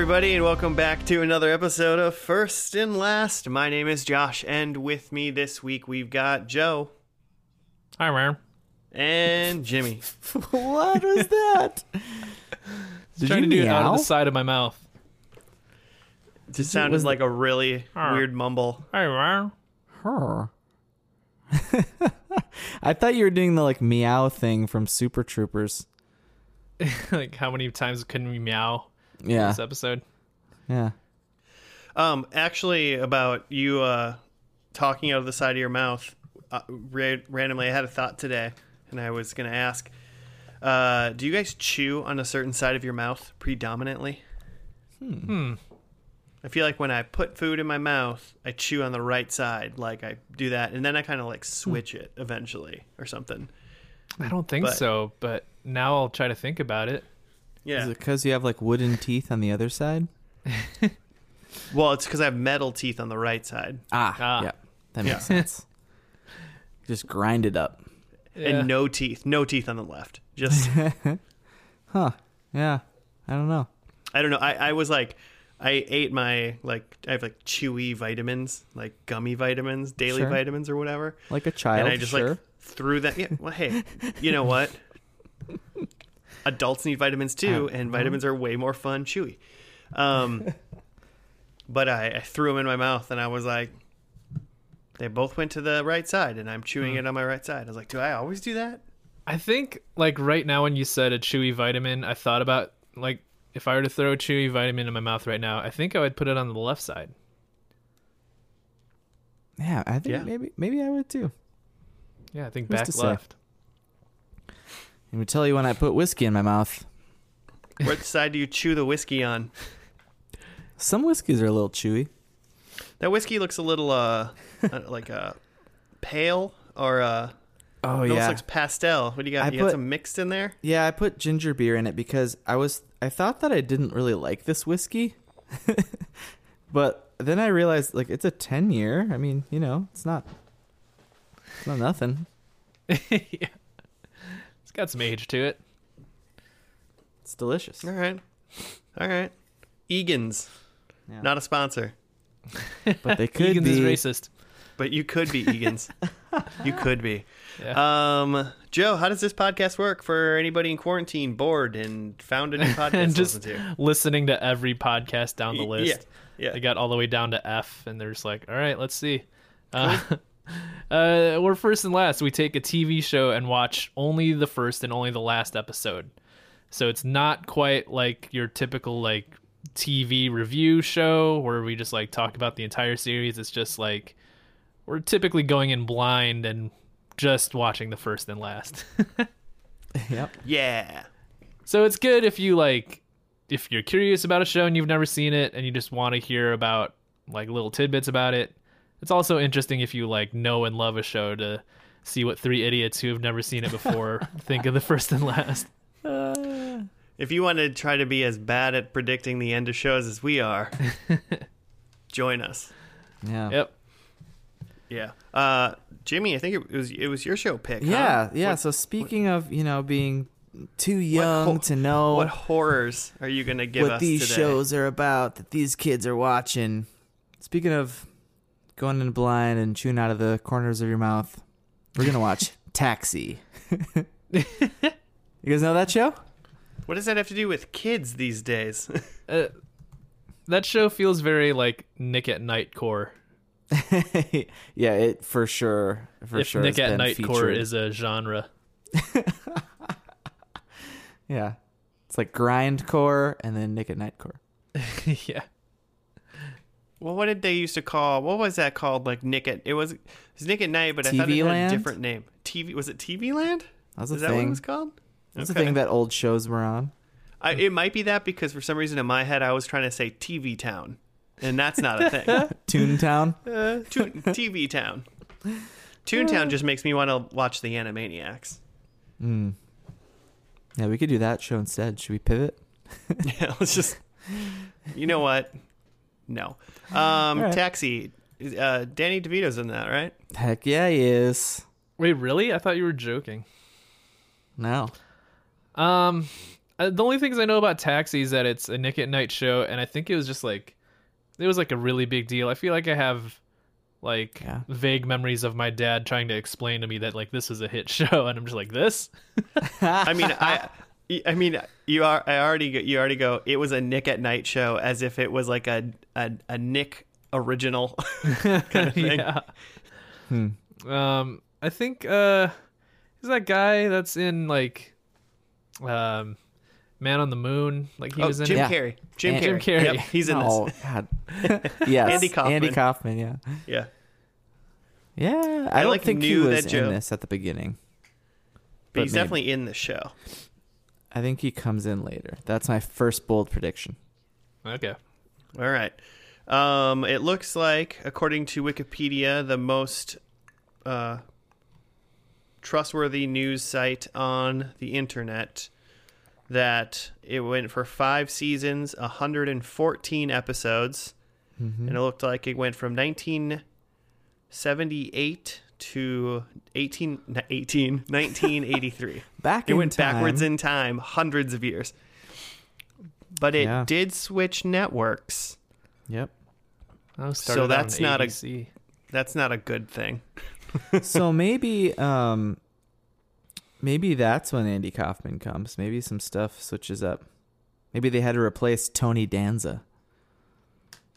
Hello, everybody, and welcome back to another episode of First and Last. My name is Josh, and with me this week we've got Joe Hi, man. and Jimmy. what was that? Did Trying you to do it out of the side of my mouth. It just sounded was- like a really Arr. weird mumble. Hi, man. Her. I thought you were doing the like meow thing from Super Troopers. like, how many times can we meow in Yeah, this episode? yeah. Um, actually, about you uh, talking out of the side of your mouth. Uh, ra- randomly, I had a thought today, and I was going to ask: uh, Do you guys chew on a certain side of your mouth predominantly? Hmm. I feel like when I put food in my mouth, I chew on the right side, like I do that, and then I kind of like switch it eventually or something. I don't think But- so, but now I'll try to think about it. Yeah. Is it because you have like wooden teeth on the other side? well, it's because I have metal teeth on the right side Ah, Ah. yeah, that makes Yeah. sense. Just grind it up. Yeah. and no teeth, no teeth on the left. Just Huh? Yeah. I don't know. I don't know. I, I was like, I ate my like I have like chewy vitamins, like gummy vitamins, daily Sure. vitamins or whatever, Like a child. and I just sure. like threw that. Yeah. Well, hey, you know what? Adults need vitamins too, Uh, and vitamins are way more fun chewy. Um, but I, I threw them in my mouth, and I was like, they both went to the right side, and I'm chewing it on my right side. I was like, do I always do that? I think, like, right now when you said a chewy vitamin, I thought about, like, if I were to throw a chewy vitamin in my mouth right now, I think I would put it on the left side. yeah, I think Yeah. maybe maybe I would too. Yeah, I think Who's back to say? Let me tell you when I put whiskey in my mouth. What side do you chew the whiskey on? Some whiskeys are a little chewy. That whiskey looks a little uh, uh like uh pale or uh Oh it almost looks pastel. What do you got? I you got some mixed in there? Yeah, I put ginger beer in it because I was I thought that I didn't really like this whiskey. but then I realized like it's a 10 year. I mean, you know, it's not it's not nothing. yeah. It's got some age to it. It's delicious. All right. All right. Egan's. Yeah. Not a sponsor, But they could Egan's be is racist. but you could be Egan's. you could be. Yeah. Um, Joe, how does this podcast work for anybody in quarantine, bored, and found a new podcast and to just listen to? listening to every podcast down the list. Yeah. Yeah. They got all the way down to F, and they're just like, "All right, let's see." Uh, uh, we're first and last. We take a TV show and watch only the first and only the last episode. So it's not quite like your typical like TV review show where we just like talk about the entire series. It's just like we're typically going in blind and just watching the first and last. Yep. Yeah. So it's good if you like if you're curious about a show and you've never seen it and you just want to hear about like little tidbits about it. It's also interesting if you like know and love a show to see what three idiots who have never seen it before think of the first and last. If you want to try to be as bad at predicting the end of shows as we are, join us. Yeah. Yep. Yeah. Uh, Jimmy, I think it was it was your show pick. huh? Yeah, yeah. What, so speaking of, you know, being too young ho- to know what horrors are you going to give what us these today? shows are about that these kids are watching. Speaking of going in blind and chewing out of the corners of your mouth, we're gonna watch Taxi. you guys know that show? What does that have to do with kids these days? Uh, that show feels very like Nick at Night core. yeah, it for sure. For if sure. Nick at been Night core is a genre. yeah, it's like grindcore and then Nick at Night core. yeah. Well, what did they used to call? What was that called? Like Nick at it was, it was Nick at Night, but I thought it TV had a different name. TV was it TV Land? That was a Is that what it was called? That's Okay. the thing that old shows were on. I, it might be that because for some reason in my head I was trying to say TV Town, and that's not a thing. Toontown. uh, Toon- TV Town. Toontown just makes me want to watch the Animaniacs. Mm. Yeah, we could do that show instead. Should we pivot? Yeah, let's just. You know what? No. Um, right. Taxi. Uh, Danny DeVito's in that, right? Heck yeah, he is. Wait, really? I thought you were joking. No. Um, Uh, the only things I know about Taxi is that it's a Nick at Night show, and I think it was just like it was like a really big deal. I feel like I have like Yeah. vague memories of my dad trying to explain to me that like this is a hit show, and I'm just like this. I mean, I, I mean, you are. I already, go- you already go. It was a Nick at Night show, as if it was like a a, a Nick original kind of thing. yeah. Hmm. Um, I think uh, is that guy that's in like, um, Man on the Moon? Like he Oh, was in Jim. Yeah. Carrey. Jim And- Carrey. Jim Carrey. Yep, he's in oh this. God. yes. Andy Kaufman. Andy Kaufman. Yeah. Yeah. Yeah. I, I, don't like, think he was that in this at the beginning. But he's maybe. definitely in the show. I think he comes in later. That's my first bold prediction. Okay. All right. Um, it looks like, according to Wikipedia, the most uh, trustworthy news site on the internet, that it went for five seasons, 114 episodes, Mm-hmm. and it looked like it went from 1978 to 18, 18 1983. Back it in went backwards in time, hundreds of years. But it Yeah. did switch networks. Yep. Oh, So that's on not a- That's not a good thing. so maybe um maybe that's when Andy Kaufman comes. Maybe some stuff switches up. Maybe they had to replace Tony Danza.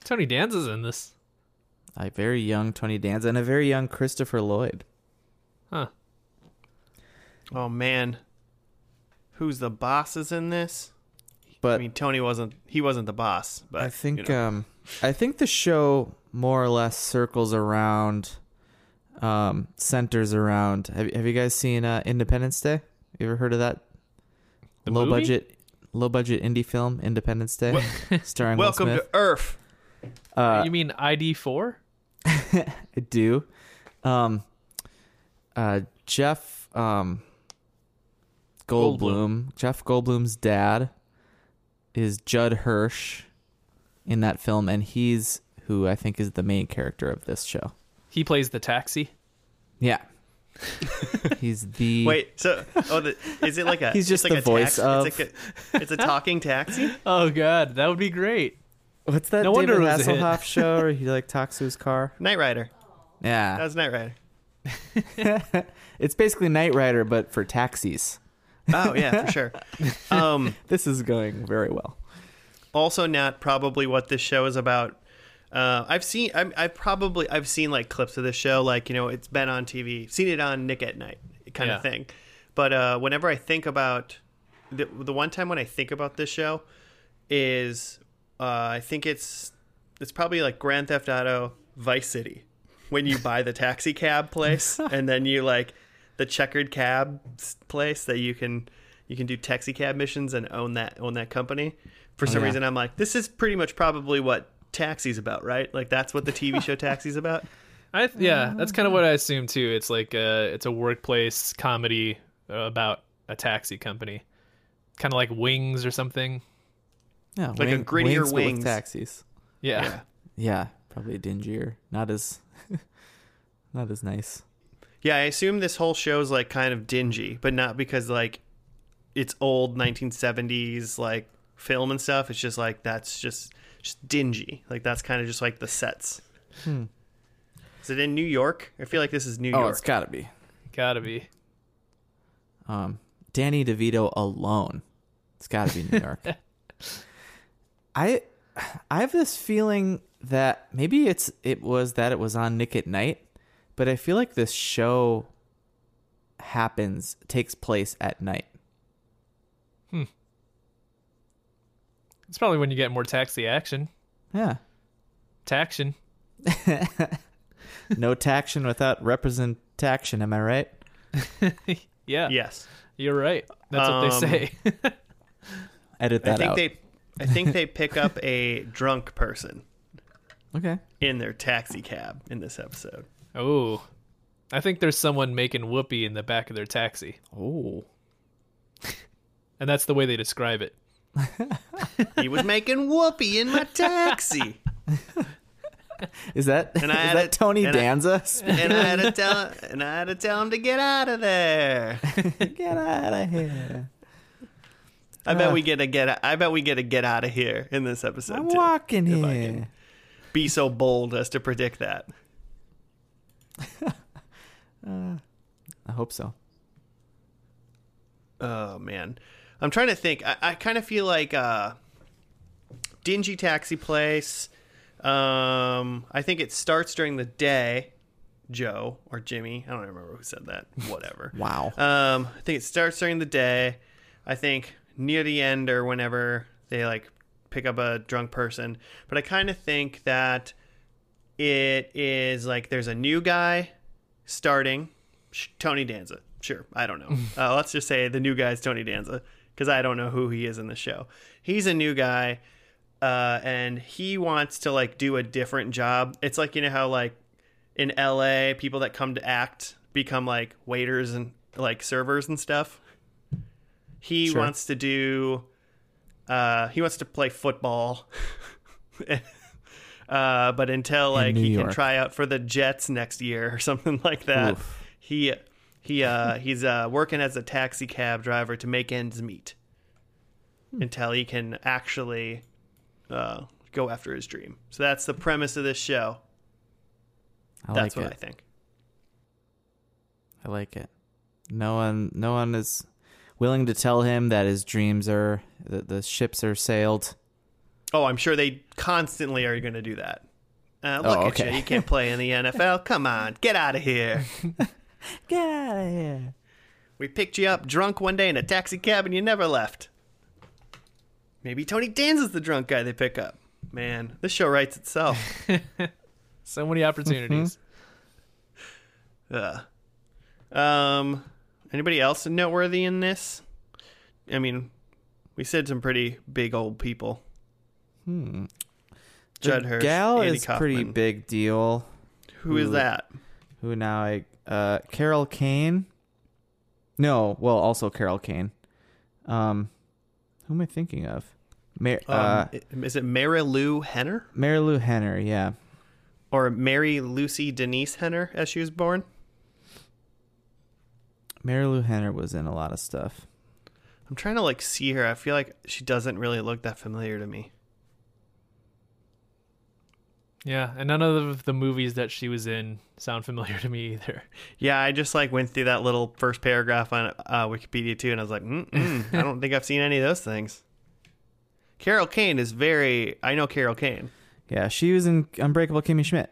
Tony Danza's in this. A very young Tony Danza and a very young Christopher Lloyd. Huh. Oh man, who's the boss is in this? But I mean, Tony wasn't. He wasn't the boss. But I think you know. um I think the show more or less circles around um centers around have, have you guys seen uh, Independence Day? You ever heard of that? The low movie? budget low budget indie film Independence Day starring Will welcome Smith. to Earth. uh, you mean ID four? I do. Um, uh, Jeff um, Goldblum. Goldblum. Jeff Goldblum's dad is Judd Hirsch in that film, and he's who I think is the main character of this show. He plays the taxi. Yeah, he's the Wait, so oh, the, is it like a? He's just like the a voice tax- of- It's, like a, it's a talking taxi. Oh God, that would be great. What's that No wonder David it was a hit. Hasselhoff show where he like talks to his car? Knight Rider. Yeah. That was Knight Rider. it's basically Knight Rider but for taxis. Oh yeah, for sure. Um, This is going very well. also not probably what this show is about. Uh, I've seen, I'm, I've probably, I've seen like clips of this show, like you know, it's been on TV, seen it on Nick at Night, kind Yeah. of thing. But uh, whenever I think about the the one time when I think about this show is, uh, I think it's it's probably like Grand Theft Auto Vice City, when you buy the taxi cab place, and then you like the checkered cab place that you can you can do taxi cab missions and own that own that company. For some yeah. reason, I'm like, this is pretty much probably what Taxi's about, right? Like that's what the TV show Taxi's about. I yeah, that's kind of what I assume too. It's like a it's a workplace comedy uh, about a taxi company, kind of like Wings or something. Yeah, Like a grittier but with taxis. Yeah, Yeah. Yeah, probably dingier. Not as not as nice. Yeah, I assume this whole show's like kind of dingy, but not because like it's old 1970s like film and stuff. It's just like that's just just dingy. Like that's kind of just like the sets. Hmm. Is it in New York? I feel like this is New Oh, York. Oh, it's got to be. gotta be. Um, Danny DeVito alone. It's got to be New York. I I have this feeling that maybe it's it was that it was on Nick at Night, but I feel like this show happens takes place at night. Hmm. It's probably when you get more taxi action. Yeah. Taction. No taction without representation, am I right? Yeah, yes. you're right. That's Um, what they say. Edit that I that think out. they I think they pick up a drunk person okay. in their taxi cab in this episode. oh, I think there's someone making whoopee in the back of their taxi, Oh. and that's the way they describe it. He was making whoopee in my taxi. Is that And I is had that it- Tony and I- Danza? and I had to tell and I had to tell him to get out of there. Get out of here. I bet Uh. we get a get. I bet we get a get out of here in this episode. I'm too, walking if I here. can Be so bold as to predict that. I hope so. Oh man, I'm trying to think. I, I kind of feel like uh, dingy taxi place. Um, I think it starts during the day. Joe or Jimmy, I don't remember who said that. Whatever. Wow. Um, I think it starts during the day. I think near the end or whenever they like pick up a drunk person. But I kind of think that it is like there's a new guy starting. Sh- Tony Danza. Sure, I don't know. uh, let's just say the new guy is Tony Danza because I don't know who he is in the show. He's a new guy, uh, and he wants to like do a different job. It's like you know how like in LA, people that come to act become like waiters and like servers and stuff. He Sure. wants to do uh he wants to play football. uh but until like he York. can try out for the Jets next year or something like that. Oof. He he uh he's uh working as a taxi cab driver to make ends meet. Hmm. Until he can actually uh go after his dream. So that's the premise of this show. I That's like what it. I think. I like it. No one, no one is willing to tell him that his dreams are the, the ships are sailed. Oh, I'm sure they constantly are going to do that. Uh, Oh, look at you. You can't play in the NFL. Come on, get out of here. Get out of here! We picked you up drunk one day in a taxi cab and you never left. Maybe Tony Danza's the drunk guy they pick up. Man, this show writes itself. So many opportunities. Ugh. Um, anybody else noteworthy in this? I mean, we said some pretty big old people. Hmm. Judd Hirsch, gal Andy is pretty big deal. Who is that? Who now? I uh, Carol Kane. No, well, also Carol Kane. Um, who am I thinking of? Mar- uh, Um, is it Marilu Henner Marilu Henner. Yeah. or Mary Lucy Denise Henner as she was born? Marilu Henner was in a lot of stuff. I'm trying to like see her. I feel like she doesn't really look that familiar to me. Yeah, and none of the movies that she was in sound familiar to me either. Yeah, I just like went through that little first paragraph on uh, Wikipedia too, and I was like, Mm-mm, I don't think I've seen any of those things. Carol Kane is very. I know Carol Kane. Yeah, she was in Unbreakable Kimmy Schmidt.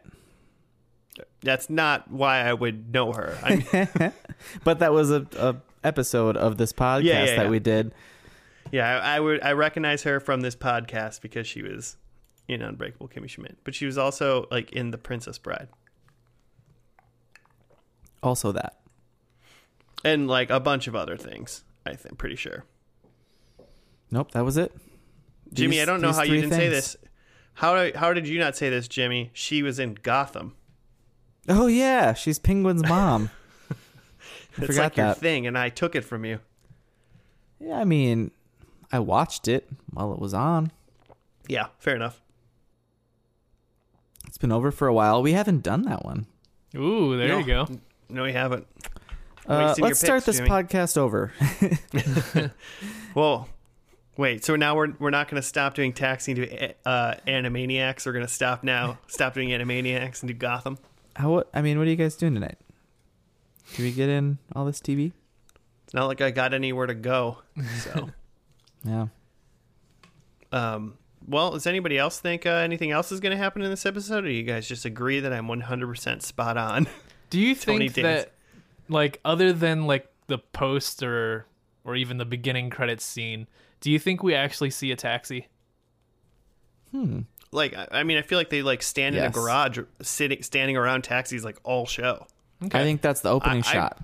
That's not why I would know her. I but that was a, a episode of this podcast Yeah, yeah, that we did. yeah, I, I would. I recognize her from this podcast because she was in Unbreakable Kimmy Schmidt, but she was also like in The Princess Bride Also that. and like a bunch of other things. I think pretty sure. Nope, that was it. Jimmy, These- I don't know how you didn't say this. How how did you not say this, Jimmy? She was in Gotham. Oh yeah, she's Penguin's mom. I it's forgot like your that. thing, and I took it from you. Yeah, I mean, I watched it while it was on. Yeah, fair enough. It's been over for a while. We haven't done that one. Ooh, there No. you go. No, we haven't. Uh, let's start picks, this Jimmy. podcast over. Well, wait. So now we're we're not going to stop doing taxi to uh, Animaniacs. We're going to stop now. stop doing Animaniacs and do Gotham. How? What, I mean, what are you guys doing tonight? Do we get in all this TV? It's not like I got anywhere to go. So, Yeah. um, well, does anybody else think uh, anything else is going to happen in this episode, or you guys just agree that I'm 100% spot on? Do you think Danza. that, like, other than like the post or or even the beginning credits scene, do you think we actually see a taxi? Hmm. Like, I, I mean, I feel like they like stand in a garage, sitting, standing around taxis like all show. Okay. I think that's the opening I- I- shot.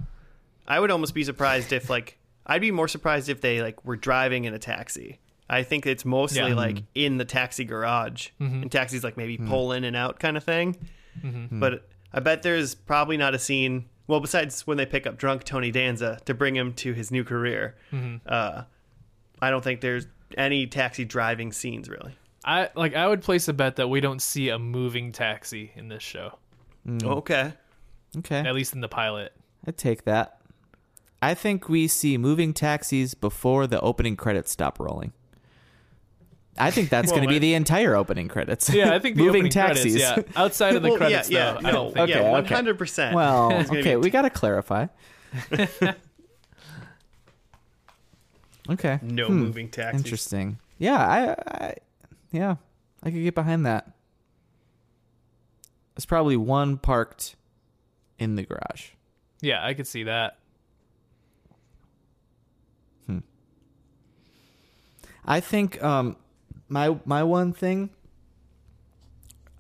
I would almost be surprised if like I'd be more surprised if they like were driving in a taxi. I think it's mostly Yeah. like in the taxi garage, mm-hmm. and taxis like maybe hmm. pull in and out kind of thing. Mm-hmm. Hmm. But I bet there's probably not a scene. Well, besides when they pick up drunk Tony Danza to bring him to his new career, mm-hmm. uh, I don't think there's any taxi driving scenes really. I like I would place a bet that we don't see a moving taxi in this show, Mm. Okay, Okay. at least in the pilot. I take that. I think we see moving taxis before the opening credits stop rolling. I think that's Well, going to be the entire opening credits. Yeah, I think the moving opening taxis. Credits, yeah, outside of the Well, credits, yeah, though. yeah, I no, don't think. Okay, yeah, okay. one hundred percent. Well, okay, be- we got to clarify. okay. no Hmm. moving taxis. Interesting. Yeah, I, I yeah, I could get behind that. There's probably one parked in the garage. Yeah, I could see that. I think um my my one thing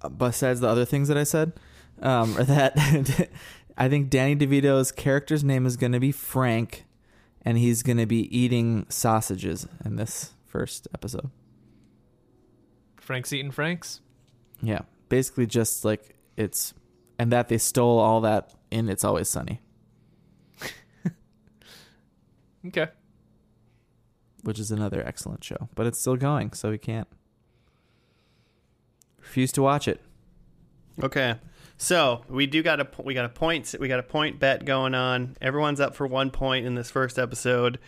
uh, besides the other things that I said um are that I think Danny DeVito's character's name is going to be Frank and he's going to be eating sausages in this first episode. Frank's eating Franks. Yeah. Basically just like it's and that they stole all that in It's Always Sunny, Okay. which is another excellent show, but it's still going, so we can't refuse to watch it. Okay, so we do got a we got a point we got a point bet going on. Everyone's up for one point in this first episode.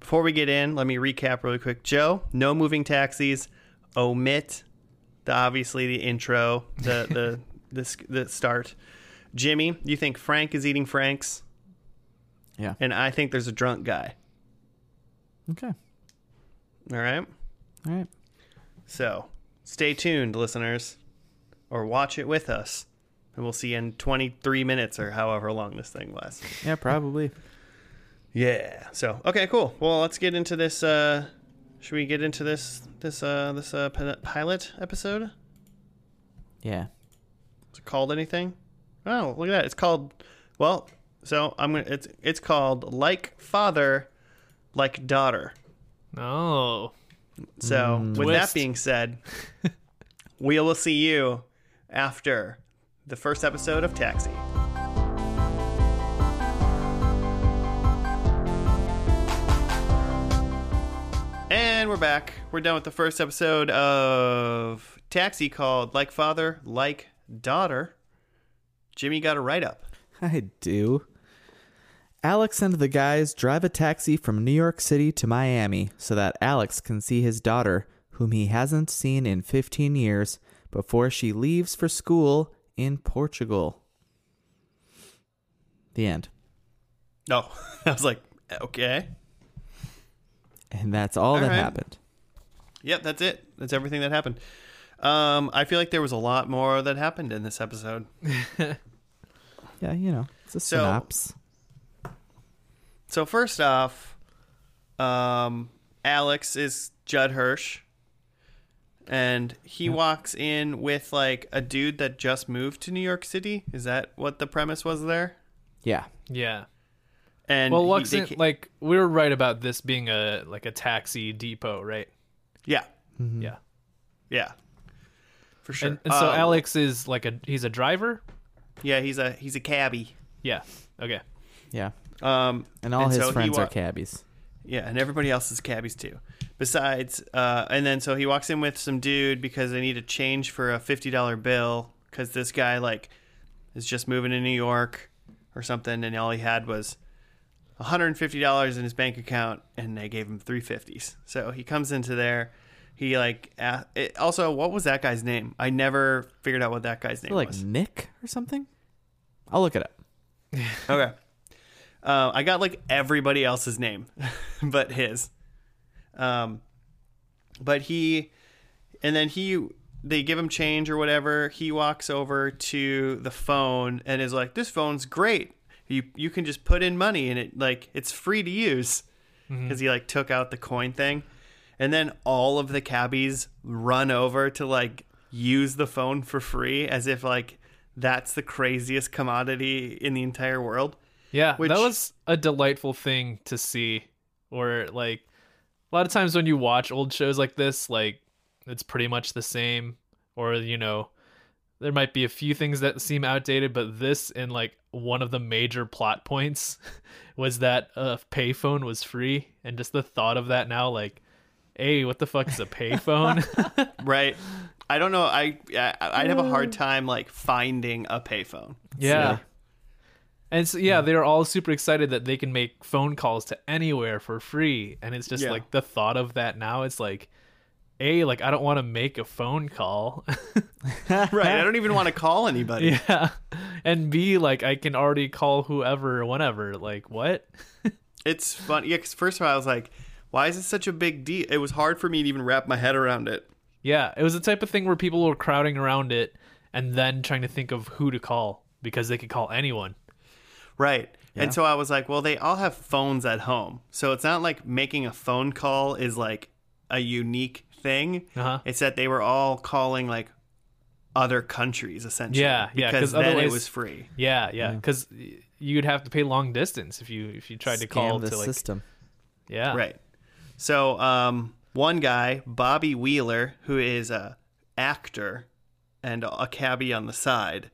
Before we get in, let me recap really quick. Joe, no moving taxis. Omit the obviously the intro, the the the, start. Jimmy, you think Frank is eating Franks, Yeah. and I think there's a drunk guy. Okay. All right. All right. So stay tuned, listeners, or watch it with us, and we'll see you in 23 minutes or however long this thing lasts. Yeah, probably. Yeah. So okay, cool. Well, let's get into this. Uh, should we get into this this uh, this uh, pilot episode? Yeah. Is it called anything? Oh, look at that! It's called. Well, so I'm gonna. It's it's called like father, like daughter. Oh, So with that being said, we will see you after the first episode of Taxi. Back. We're done with the first episode of Taxi called Like Father, Like Daughter. Jimmy got a write up. I do. Alex and the guys drive a taxi from New York City to Miami so that Alex can see his daughter, whom he hasn't seen in 15 years, before she leaves for school in Portugal. The end. No, oh, I was like, okay. And that's all, All that right. happened. Yep, that's it. That's everything that happened. Um, I feel like there was a lot more that happened in this episode. Yeah, you know, it's a So- synopsis. So first off, um, Alex is Judd Hirsch, and he walks in with like a dude that just moved to New York City. Is that what the premise was there? Yeah. yeah. And Well, he- Lux, they like we were right about this being a like a taxi depot, right? yeah, Yeah. yeah, for sure. And, and so Um, Alex is like a he's a driver. yeah, he's a he's a cabbie. Yeah. Okay. Yeah. Um, And all And his so friends wa- are cabbies. Yeah, and everybody else is cabbies too. Besides, uh, and then so he walks in with some dude because they need a change for a fifty dollar bill because this guy like is just moving to New York or something, and all he had was one hundred and fifty dollars in his bank account, and they gave him three fifties. So he comes into there. He like a it, also what was that guy's name? I never figured out what that guy's name was. like was. Nick or something? I'll look it up. Okay. Uh, I got like everybody else's name, but his. Um, but he, and then he, they give him change or whatever. He walks over to the phone and is like, "This phone's great. You you can just put in money and it like it's free to use." Mm-hmm. Because he like took out the coin thing, and then all of the cabbies run over to like use the phone for free as if like that's the craziest commodity in the entire world. Yeah, Which- that was a delightful thing to see. Or like a lot of times when you watch old shows like this, like it's pretty much the same, or you know, there might be a few things that seem outdated, but this in like one of the major plot points was that a payphone was free, and just the thought of that now, like, hey, what the fuck is a payphone? Right. I don't know. I I- I'd have a hard time like finding a payphone. yeah. And so yeah, they're all super excited that they can make phone calls to anywhere for free. And it's just Yeah. like the thought of that now it's like A, like I don't want to make a phone call. right. I don't even want to call anybody. yeah. And B, like I can already call whoever whenever. Like what? It's fun. Yeah, because first of all, I was like, why is it such a big deal? It was hard for me to even wrap my head around it. Yeah, it was the type of thing where people were crowding around it and then trying to think of who to call because they could call anyone. Right. Yeah. And so I was like, well, they all have phones at home. So it's not like making a phone call is like a unique thing. Uh-huh. It's that they were all calling like other countries essentially. Yeah, yeah. 'cause Because then it was free. Yeah, yeah, because you'd have to pay long distance if you if you tried to call the to like system. yeah Right. So um, one guy, Bobby Wheeler, who is a actor and a cabbie on the side,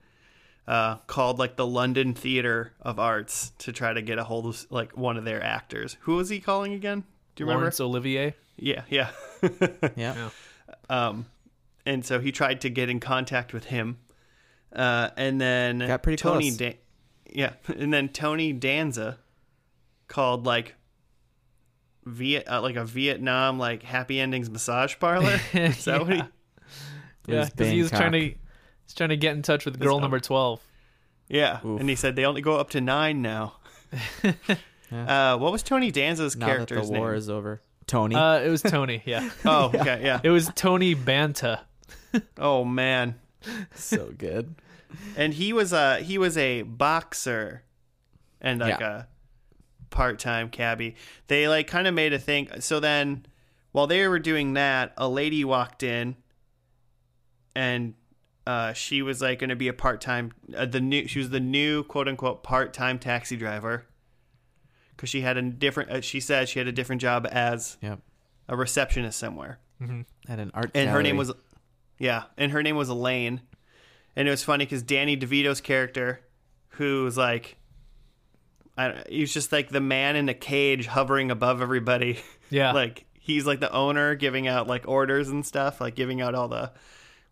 uh, called like the London Theatre of Arts to try to get a hold of like one of their actors. Who was he calling again? Do you remember? Laurence Olivier. Yeah, yeah. Yeah. um, and so he tried to get in contact with him, uh, and then Got pretty Tony, close. Dan- yeah, and then Tony Danza called like Viet, uh, like a Vietnam like happy endings massage parlor. Is that what he? Yeah. Was because he was trying to he's trying to get in touch with girl um, number twelve. Yeah, Oof. and he said they only go up to nine now. uh, what was Tony Danza's Now that the war name? is over. Tony. Uh, it was Tony. Yeah, Oh, okay, yeah. it was Tony Banta. Oh man, so good. and he was a he was a boxer and like Yeah. a part-time cabbie they like kind of made a thing so then while they were doing that a lady walked in and uh, she was like going to be a part-time uh, the new she was the new quote-unquote part-time taxi driver because she had a different uh, she said she had a different job as Yep. a receptionist somewhere. At an art and her name was yeah and her name was elaine. And it was funny because danny devito's character who was like I, don't- he was just like the man in a cage hovering above everybody. Yeah, like he's like the owner giving out like orders and stuff like giving out all the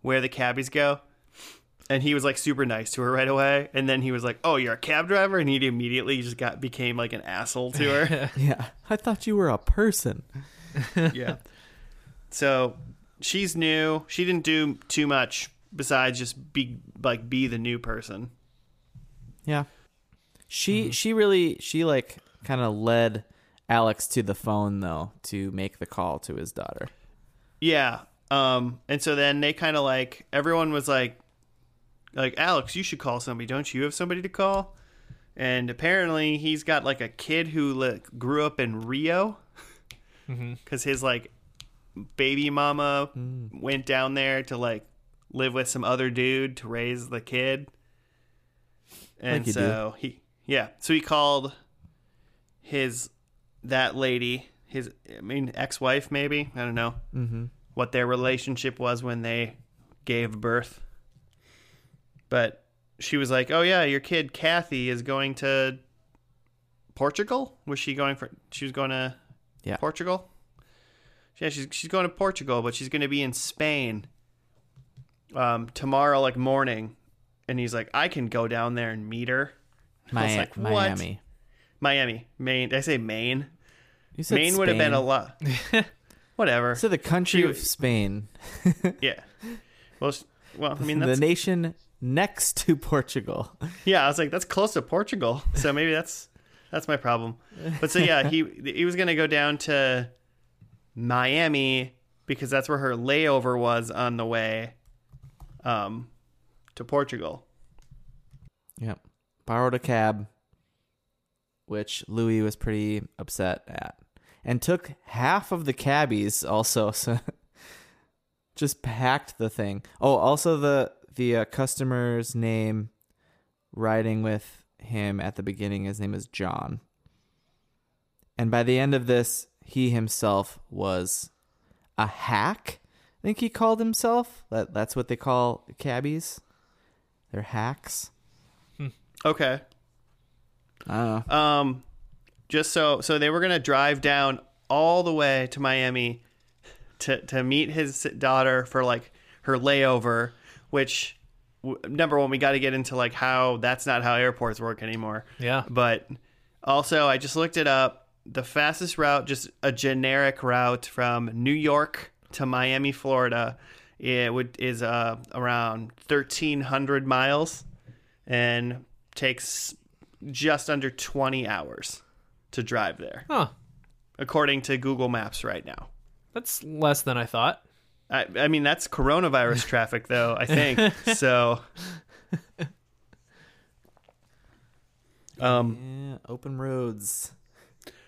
where the cabbies go and he was like super nice to her right away and then he was like oh you're a cab driver and he immediately just got became like an asshole to her Yeah. I thought you were a person. yeah. So she's new. She didn't do too much besides just be like be the new person. Yeah. She Mm-hmm. she really she like kind of led Alex to the phone though to make the call to his daughter. Yeah. Um and so then they kind of like everyone was like like Alex, you should call somebody. Don't you have somebody to call? And apparently he's got like a kid who like grew up in Rio cuz his like baby mama went down there to like live with some other dude to raise the kid. And Like you do. so he yeah, so he called his that lady, his I mean ex-wife maybe, I don't know. Mhm. What their relationship was when they gave birth. But she was like, "Oh yeah, your kid Kathy is going to Portugal? Was she going for she was going to Yeah. Portugal? Yeah, she's she's going to Portugal, but she's going to be in Spain um tomorrow like morning." And he's like, "I can go down there and meet her." Was like? Miami. Miami, Maine. Did I say Maine? You said Maine would have been a lot. Whatever. So the country She- of Spain, yeah. Well, well, I mean, the nation next to Portugal. yeah. I was like, that's close to Portugal, so maybe that's that's my problem. But so yeah, he he was gonna go down to Miami because that's where her layover was on the way, um, to Portugal. Yep. Borrowed a cab, which Louis was pretty upset at, and took half of the cabbies also. So just packed the thing. Oh, also the the uh, customer's name riding with him at the beginning. His name is John, and by the end of this, he himself was a hack. I think he called himself. That that's what they call cabbies. They're hacks. Okay. I don't know. Um, just so so they were gonna drive down all the way to Miami to to meet his daughter for like her layover, which w- number one, we got to get into like how that's not how airports work anymore. Yeah. But also, I just looked it up. The fastest route, just a generic route from New York to Miami, Florida, it would is uh, around thirteen hundred miles, and takes just under twenty hours to drive there, Huh. according to Google Maps right now. That's less than I thought. I, I mean, that's coronavirus traffic, though. I think so. Um, Yeah, open roads.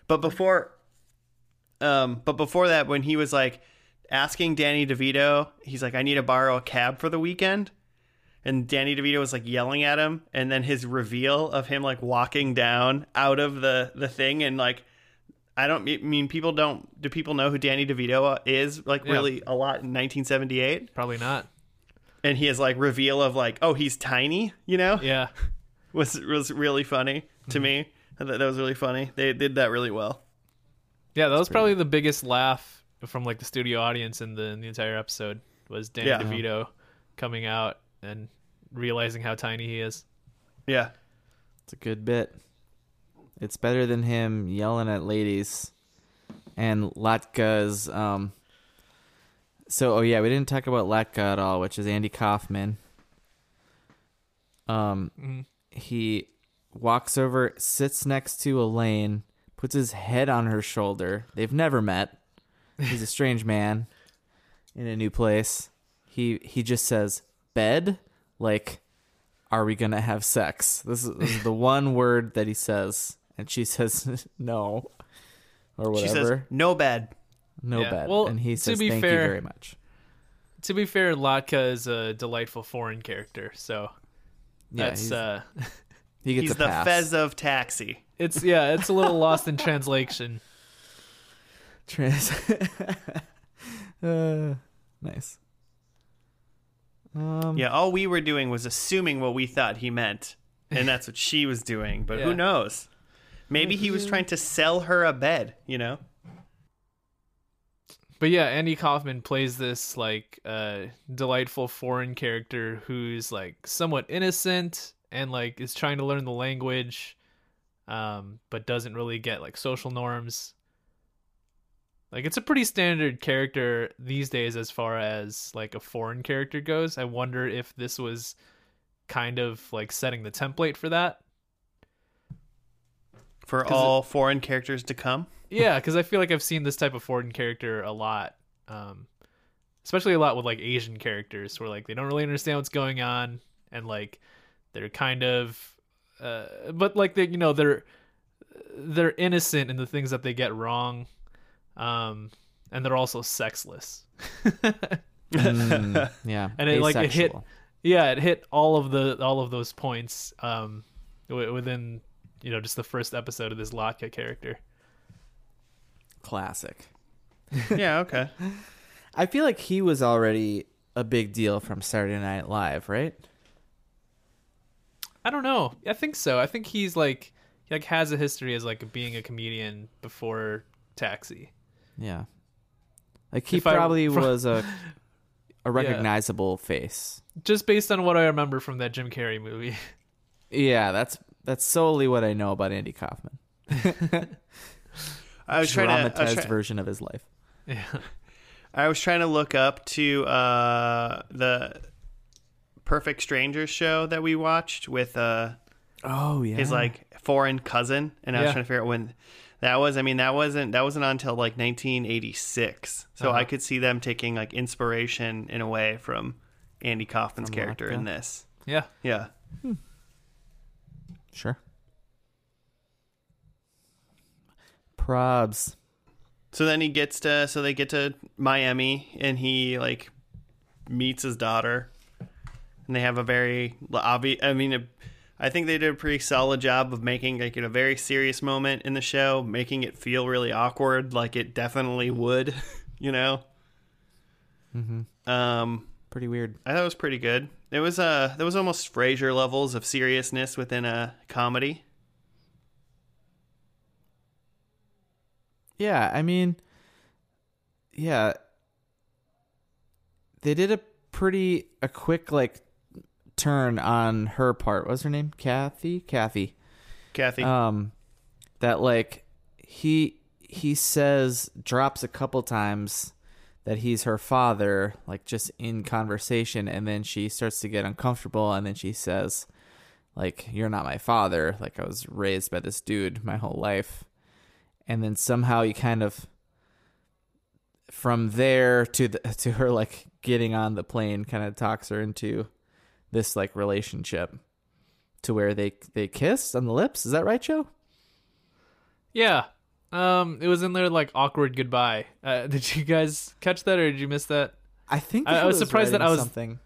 But before, um, but before that, when he was like asking Danny DeVito, he's like, "I need to borrow a cab for the weekend," and Danny DeVito was like yelling at him, and then his reveal of him like walking down out of the the thing and like. I don't I mean people don't. Do people know who Danny DeVito uh, is? Like Yeah. really a lot in 1978, Probably not. and he has like reveal of like, oh, he's tiny. You know, Yeah. was was really funny to mm-hmm. me. I thought that was really funny. They did that really well. Yeah, that was probably the biggest laugh from like the studio audience in the in the entire episode was Danny Yeah. DeVito coming out and realizing how tiny he is. Yeah. It's a good bit. It's better than him yelling at ladies and Latka's um so oh yeah, we didn't talk about Latka at all, which is Andy Kaufman. Um Mhm. he walks over, sits next to Elaine, puts his head on her shoulder. They've never met. He's a strange man in a new place. He he just says bed like are we gonna have sex? This is, this is the one word that he says, and she says no, or She says, whatever. no bad. no Yeah. bed, Well, and he to says be thank fair- you very much. To be fair, Latka is a delightful foreign character, so Yeah, that's he's- uh he gets He's a the pass. Fez of taxi. it's yeah, it's a little lost in translation. Trans. uh, nice. Um, Yeah, all we were doing was assuming what we thought he meant. And that's what she was doing. But Yeah. who knows? Maybe he was trying to sell her a bed, you know? But yeah, Andy Kaufman plays this like uh delightful foreign character who's like somewhat innocent and like is trying to learn the language um but doesn't really get like social norms. Like it's a pretty standard character these days as far as like a foreign character goes. I wonder if this was kind of like setting the template for that. For 'Cause all foreign characters to come. yeah, because I feel like I've seen this type of foreign character a lot, um, especially a lot with like Asian characters, where like they don't really understand what's going on, and like they're kind of, uh, but like they, you know, they're they're innocent in the things that they get wrong, um, and they're also sexless. mm, yeah, And it, like, it hit- yeah, it hit all of the all of those points um, w- within you know just the first episode of this Latka character. classic. yeah, okay. I feel like he was already a big deal from Saturday Night Live, right? I don't know. I think so. I think he's like he like has a history as like being a comedian before Taxi. Yeah, like he If I- probably from- was a a recognizable face. Just based on what I remember from that Jim Carrey movie. Yeah, that's that's solely what I know about Andy Kaufman. I was trying to try- version of his life. yeah. I was trying to look up to uh, the Perfect Strangers show that we watched with uh, Oh yeah, his like foreign cousin, and I was Yeah. trying to figure out when that was. I mean, that wasn't that wasn't until like 1986, so Uh-huh. I could see them taking like inspiration in a way from Andy Kaufman's From character in this. Yeah. Yeah, sure. Probs. so then he gets to so they get to Miami, and he like meets his daughter, and they have a very obvious. I mean. A, I think they did a pretty solid job of making like a very serious moment in the show, making it feel really awkward, like it definitely would, you know. Mm-hmm. Um, Pretty weird. I thought it was pretty good. It was uh, there was almost Frasier levels of seriousness within a comedy. Yeah, I mean, yeah, they did a pretty a quick like turn on her part. What was her name? Kathy. Kathy. Kathy. Um, that like he he says drops a couple times that he's her father, like just in conversation, and then she starts to get uncomfortable, and then she says, like, "You're not my father. Like I was raised by this dude my whole life," and then somehow you kind of from there to the to her like getting on the plane kind of talks her into this like relationship to where they they kiss on the lips. Is that right, Joe? Yeah. Um, it was in their like awkward goodbye. Uh, did you guys catch that or did you miss that? I think I- I was surprised that I was- something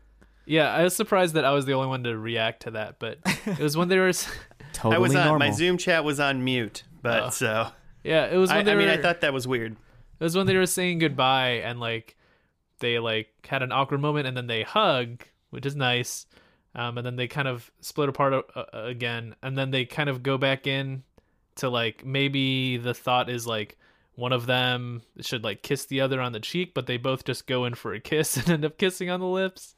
Yeah, I was surprised that I was the only one to react to that, but it was when they were. s- totally I was on normal. my Zoom chat was on mute, but Oh. so Yeah, it was I, when they I mean. I thought that was weird. It was when they were saying goodbye and like they like had an awkward moment and then they hug, which is nice. Um, and then they kind of split apart uh, again, and then they kind of go back in to like maybe the thought is like one of them should like kiss the other on the cheek, but they both just go in for a kiss and end up kissing on the lips.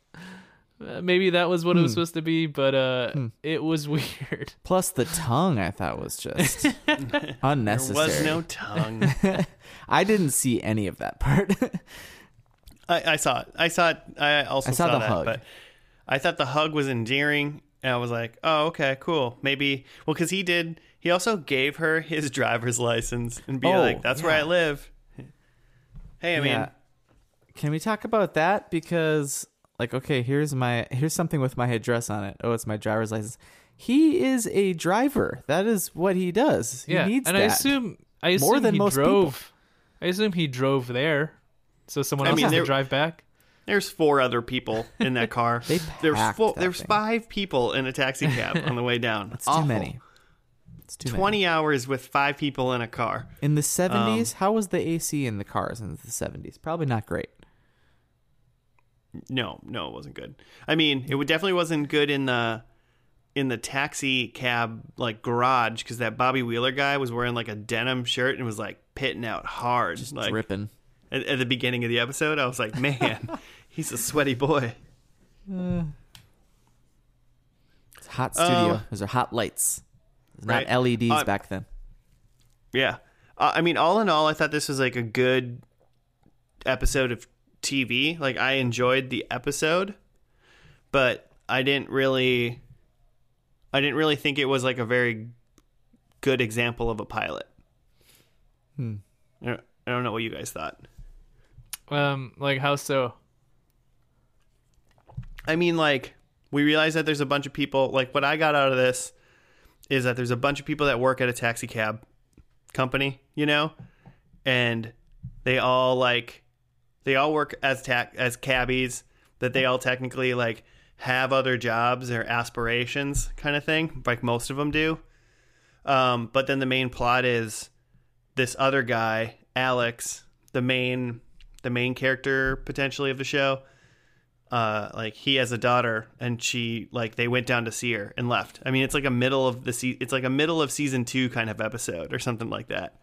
Uh, maybe that was what it was Hmm. supposed to be, but uh, Hmm. it was weird. Plus the tongue, I thought was just There unnecessary. was no tongue. I didn't see any of that part. I, I saw it. I saw it. I also I saw the that, hug. but I thought the hug was endearing, and I was like, "Oh, okay, cool. Maybe." Well, because he did. He also gave her his driver's license and be Oh, like, "That's where I live." Hey, I mean, Yeah. Can we talk about that? Because like, okay, here's my here's something with my address on it. Oh, it's my driver's license. He is a driver. That is what he does. He yeah, needs and that. I assume I assume More than he most drove. I assume he drove there, so someone I else mean, has to drive back. there's four other people in that car. They there's packed four, that there's thing. five people in a taxi cab on the way down. It's too many. It's too many. Twenty hours with five people in a car. In the Um, 70s, how was the AC in the cars in the 70s? Probably not great. No, no, it wasn't good. I mean, it definitely wasn't good in the in the taxi cab like garage because that Bobby Wheeler guy was wearing like a denim shirt and was like pitting out hard. Just like dripping. at, at the beginning of the episode, I was like, man, he's a sweaty boy. It's a hot studio. Uh, Those are hot lights. Right. Not LEDs Uh, back then. Yeah, uh, I mean, all in all, I thought this was like a good episode of TV. Like, I enjoyed the episode, but I didn't really, I didn't really think it was like a very good example of a pilot. Hmm. I don't- I don't know what you guys thought. Um, like how so? I mean, like, we realize that there's a bunch of people. Like, what I got out of this is that there's a bunch of people that work at a taxi cab company, you know, and they all like, they all work as tac as cabbies. That they all technically like have other jobs or aspirations, kind of thing. Like most of them do. Um, but then the main plot is this other guy, Alex, the main, the main character potentially of the show uh like he has a daughter and she like they went down to see her and left. I mean it's like a middle of the se- it's like a middle of season two kind of episode or something like that.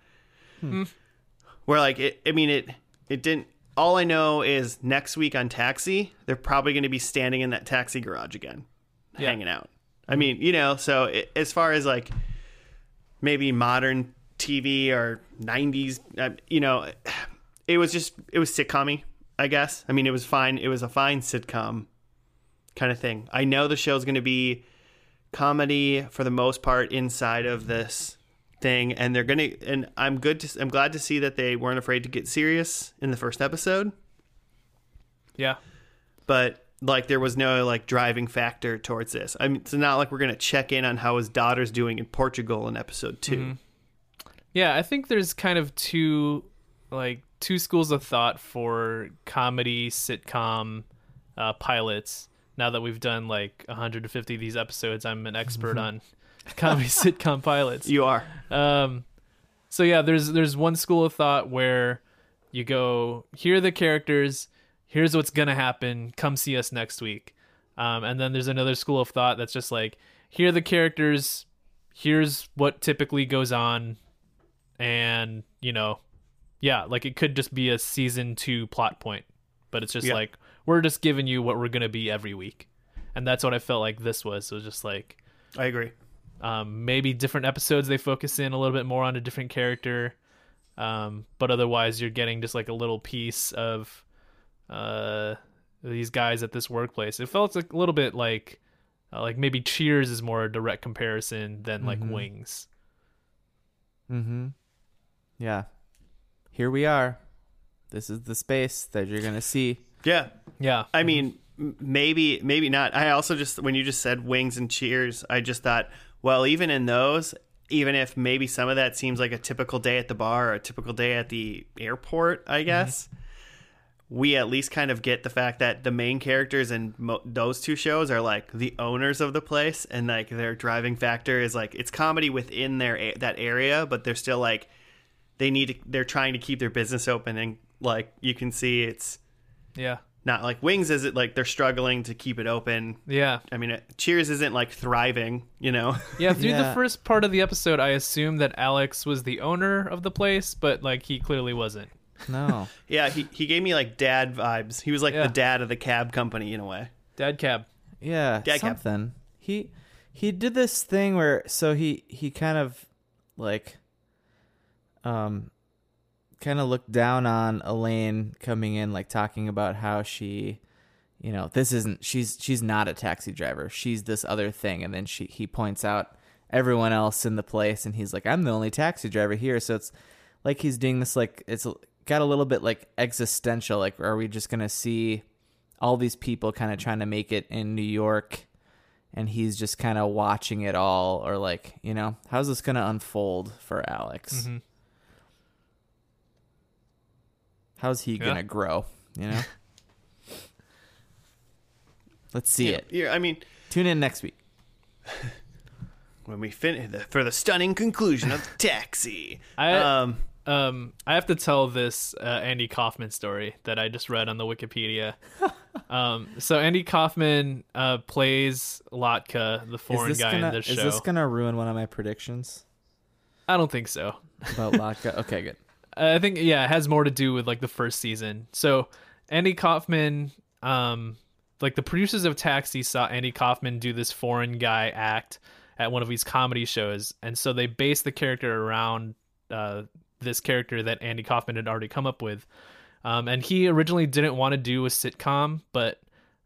Where like it i mean it it didn't all i know is next week on taxi they're probably going to be standing in that taxi garage again Yeah. hanging out. I mean you know so it, as far as like maybe modern tv or 90s uh, you know it was just it was sitcom I guess. I mean, it was fine. It was a fine sitcom kind of thing. I know the show's going to be comedy for the most part inside of this thing, and they're going to. And I'm good to. I'm glad to see that they weren't afraid to get serious in the first episode, Yeah. but like there was no like driving factor towards this. I mean, it's not like we're going to check in on how his daughter's doing in Portugal in episode 2 mm-hmm. Yeah, I think there's kind of two like two schools of thought for comedy sitcom uh, pilots. Now that we've done like 150 of these episodes, I'm an expert on comedy sitcom pilots. You are. Um, so yeah, there's there's one school of thought where you go, here are the characters, here's what's gonna happen. Come see us next week. Um, and then there's another school of thought that's just like, here are the characters, here's what typically goes on, and you know, yeah, like it could just be a season two plot point, but it's just Yeah. like we're just giving you what we're gonna be every week. and that's what I felt like this was. It was just like I agree. um, maybe different episodes they focus in a little bit more on a different character, um, but otherwise you're getting just like a little piece of uh, these guys at this workplace. It felt like a little bit like uh, like maybe Cheers is more a direct comparison than like Mhm. Wings. Mm-hmm. Yeah. Here we are. This is the space that you're gonna see. Yeah, Yeah, I mean, maybe, maybe not. I also just when you just said wings and cheers, I just thought, well, even in those, even if maybe some of that seems like a typical day at the bar or a typical day at the airport, I mm-hmm. guess. We at least kind of get the fact that the main characters in mo- those two shows are like the owners of the place, and like their driving factor is like it's comedy within their a- that area, but they're still like they need to, they're trying to keep their business open, and like you can see it's yeah, not like wings is it like they're struggling to keep it open yeah, i mean it, cheers isn't like thriving you know yeah. Through the first part of the episode, I assumed that Alex was the owner of the place, but like he clearly wasn't. No. yeah he, he gave me like dad vibes he was like Yeah. the dad of the cab company in a way Dad cab. Yeah, dad cap. something. He he did this thing where so he he kind of like um kind of looked down on Elaine coming in like talking about how she you know, this isn't she's she's not a taxi driver. She's this other thing and then she he points out everyone else in the place and he's like I'm the only taxi driver here. So it's like he's doing this like it's got a little bit like existential like are we just to see all these people kind of trying to make it in New York and he's just kind of watching it all or like, you know, how's this going to unfold for Alex? Mhm. How's he Yeah. going to grow, you know? Let's see yeah, it. yeah, i mean Tune in next week. when we finish the, for the stunning conclusion of taxi I- um Um, I have to tell this uh, Andy Kaufman story that I just read on the Wikipedia. um, so Andy Kaufman uh, plays Latka, the foreign is this guy gonna in this is show. this going to ruin one of my predictions I don't think so. about Latka. okay, good. I think yeah, it has more to do with like the first season. So Andy Kaufman, um, like the producers of Taxi saw Andy Kaufman do this foreign guy act at one of these comedy shows, and so they based the character around uh, this character that Andy Kaufman had already come up with. Um, and he originally didn't want to do a sitcom, but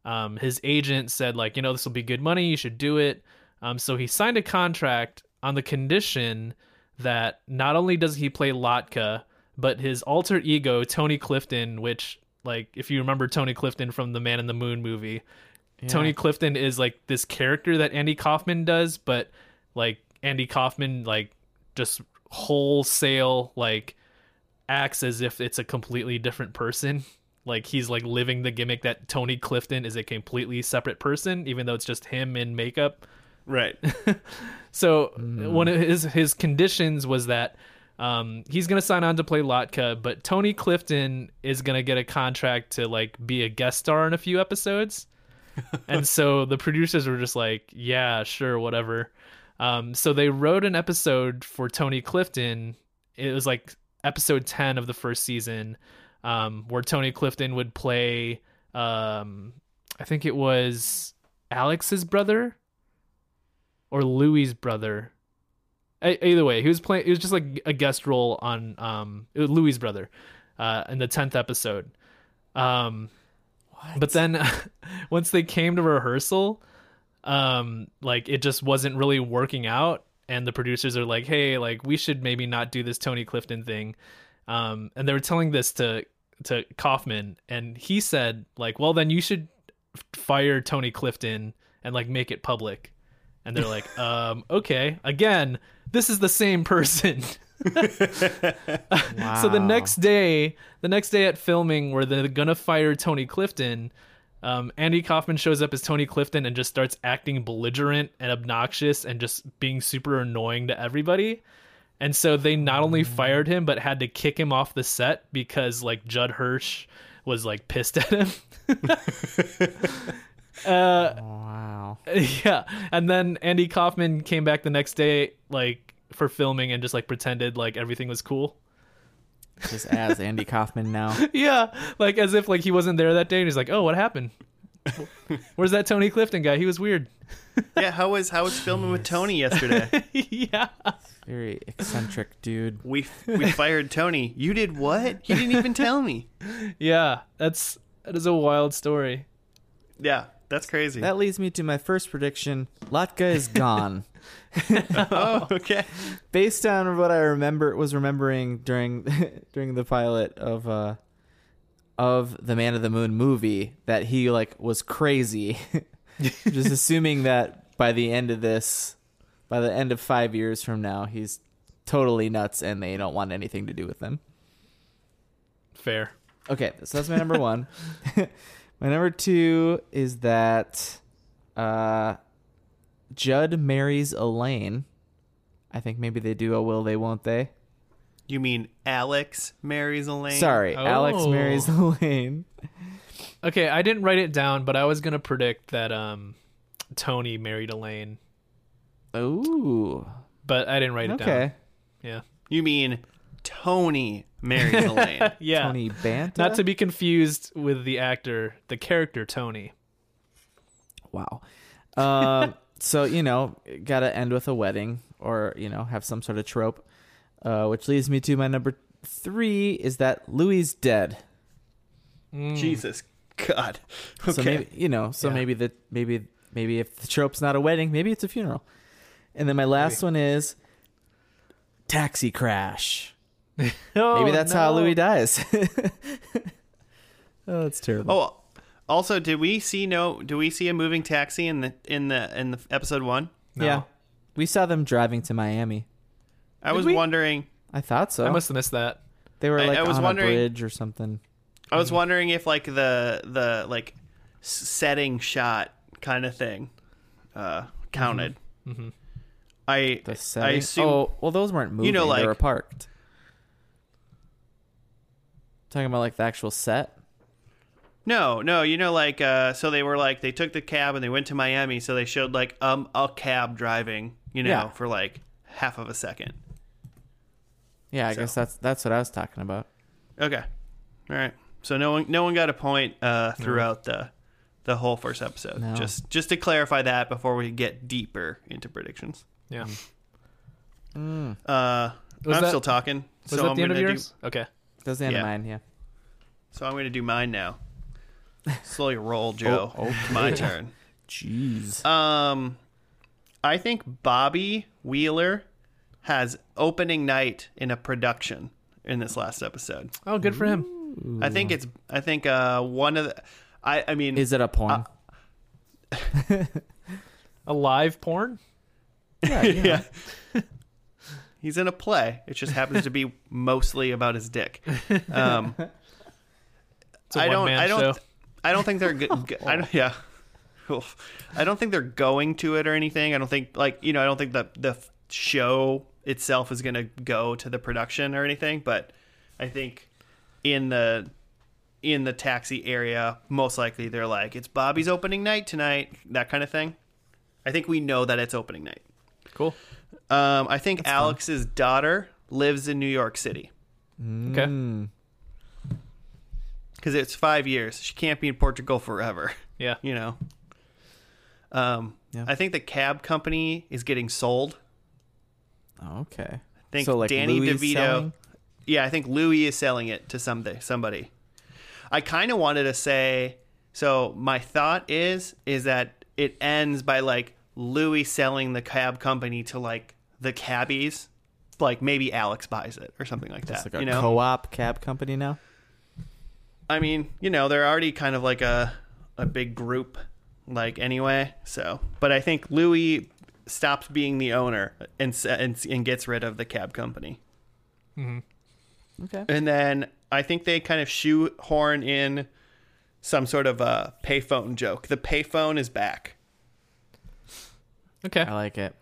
um, his agent said like, you know, this will be good money, you should do it. Um, so he signed a contract on the condition that not only does he play Latka, but his alter ego Tony Clifton, which like if you remember Tony Clifton from the Man in the Moon movie, Tony Clifton is like this character that Andy Kaufman does, but like Andy Kaufman like just wholesale like acts as if it's a completely different person. Like he's like living the gimmick that Tony Clifton is a completely separate person, even though it's just him in makeup. right So mm. one of his his conditions was that um, he's gonna sign on to play Latka, but Tony Clifton is gonna get a contract to like be a guest star in a few episodes. and so the producers were just like, "Yeah, sure, whatever." Um, so they wrote an episode for Tony Clifton. It was like episode ten of the first season, um, where Tony Clifton would play. Um, I think it was Alex's brother or Louis's brother. Either way, he was playing. It was just like a guest role on um Louis's brother, uh, in the tenth episode. Um, but then once they came to rehearsal, um, like it just wasn't really working out, and the producers are like, "Hey, like we should maybe not do this Tony Clifton thing," um, and they were telling this to to Kaufman, and he said like, "Well, then you should fire Tony Clifton and like make it public." And they're like, um, okay, again, this is the same person. So the next day, the next day at filming, where they're gonna fire Tony Clifton, um, Andy Kaufman shows up as Tony Clifton and just starts acting belligerent and obnoxious and just being super annoying to everybody. And so they not only fired him but had to kick him off the set because like Judd Hirsch was like pissed at him. uh, Wow. yeah, and then Andy Kaufman came back the next day like for filming and just like pretended like everything was cool. Just as Andy Kaufman now. yeah, like as if like he wasn't there that day, and he's like, "Oh, what happened?" Where's that Tony Clifton guy? He was weird. yeah, how was how was filming with Tony yesterday? yeah. Very eccentric dude. we we fired Tony. You did what? He didn't even tell me. Yeah. That's that is a wild story. Yeah, that's crazy. That leads me to my first prediction. Latka is gone. oh, okay. Based on what I remember was remembering during during the pilot of uh of the Man of the Moon movie that he like was crazy. Just assuming that by the end of this by the end of 5 years from now he's totally nuts and they don't want anything to do with him. Fair. Okay, so that's my number one. my number two is that uh, Judd marries Elaine. I think maybe they do a will they won't they. You mean Alex marries Elaine? Sorry, Alex Oh. marries Elaine. Okay, I didn't write it down, but I was gonna predict that um Tony married Elaine, Ooh, but I didn't write it down. okay. Yeah. You mean Tony marries Elaine? Yeah. Tony Banta. Not to be confused with the actor, the character Tony. Wow. Um, so you know, gotta end with a wedding, or you know, have some sort of trope. Uh, which leads me to my number three is that Louis dead. Mm. Jesus God. Okay. So maybe you know, so Yeah. maybe the maybe maybe if the trope's not a wedding, maybe it's a funeral. And then my last one is taxi crash. Oh, Maybe that's how. Louis dies. oh, that's terrible. oh, also, did we see no? Do we see a moving taxi in the in the in the episode one? No. yeah. We saw them driving to Miami. I Did was we? wondering. I thought so. I must have missed that. they were I- like I was on wondering- a bridge or something. I Mm-hmm. was wondering if like the the like setting shot kind of thing uh counted. Mm-hmm. I The I setting. assume oh, well, those weren't moving. You know, like, they like- were parked. Talking about like the actual set. No, no, you know, like, uh, so they were like, they took the cab and they went to Miami, so they showed like um a cab driving, you know, Yeah. for like half of a second. Yeah, I So. guess that's that's what I was talking about. Okay, all right. So no one, no one got a point uh, throughout the the whole first episode. No. Just just to clarify that before we get deeper into predictions. Yeah. Mm. Uh, Was I'm that- still talking, Was so that I'm the end of gonna do. yours? Okay. That's the end Yeah. of mine. Yeah. So I'm gonna do mine now. Slowly roll, Joe. Oh, okay. My turn. Jeez. Um, I think Bobby Wheeler has opening night in a production in this last episode. Oh, good for him. I think it's. I think uh one of the. I I mean, Is it a porn? A live porn? yeah, yeah. yeah. He's in a play. It just happens to be mostly about his dick. Um, It's a I don't. one-man I don't. show. I don't think they're good. I don't. Yeah. Oof. I don't think they're going to it or anything. I don't think like you know. I don't think the the show itself is going to go to the production or anything. But I think in the in the taxi area, most likely they're like, it's Bobby's opening night tonight, that kind of thing. I think we know that it's opening night. Cool. Um, I think Alex's daughter lives in New York City Okay. Mm. Because it's five years. She can't be in Portugal forever. Yeah. you know. Um, Yeah. I think the cab company is getting sold. Oh, okay. I think so like Danny Louis DeVito. selling? Yeah, I think Louis is selling it to someday somebody. I kind of wanted to say. So my thought is is that it ends by like Louis selling the cab company to like the cabbies. Like maybe Alex buys it or something like It's that. like a you know, co-op cab company now. I mean, you know, they're already kind of like a a big group, like anyway. So, but I think Louis stops being the owner and and, and gets rid of the cab company, mm-hmm. Okay. and then I think they kind of shoehorn in some sort of a payphone joke. The payphone is back. Okay. I like it.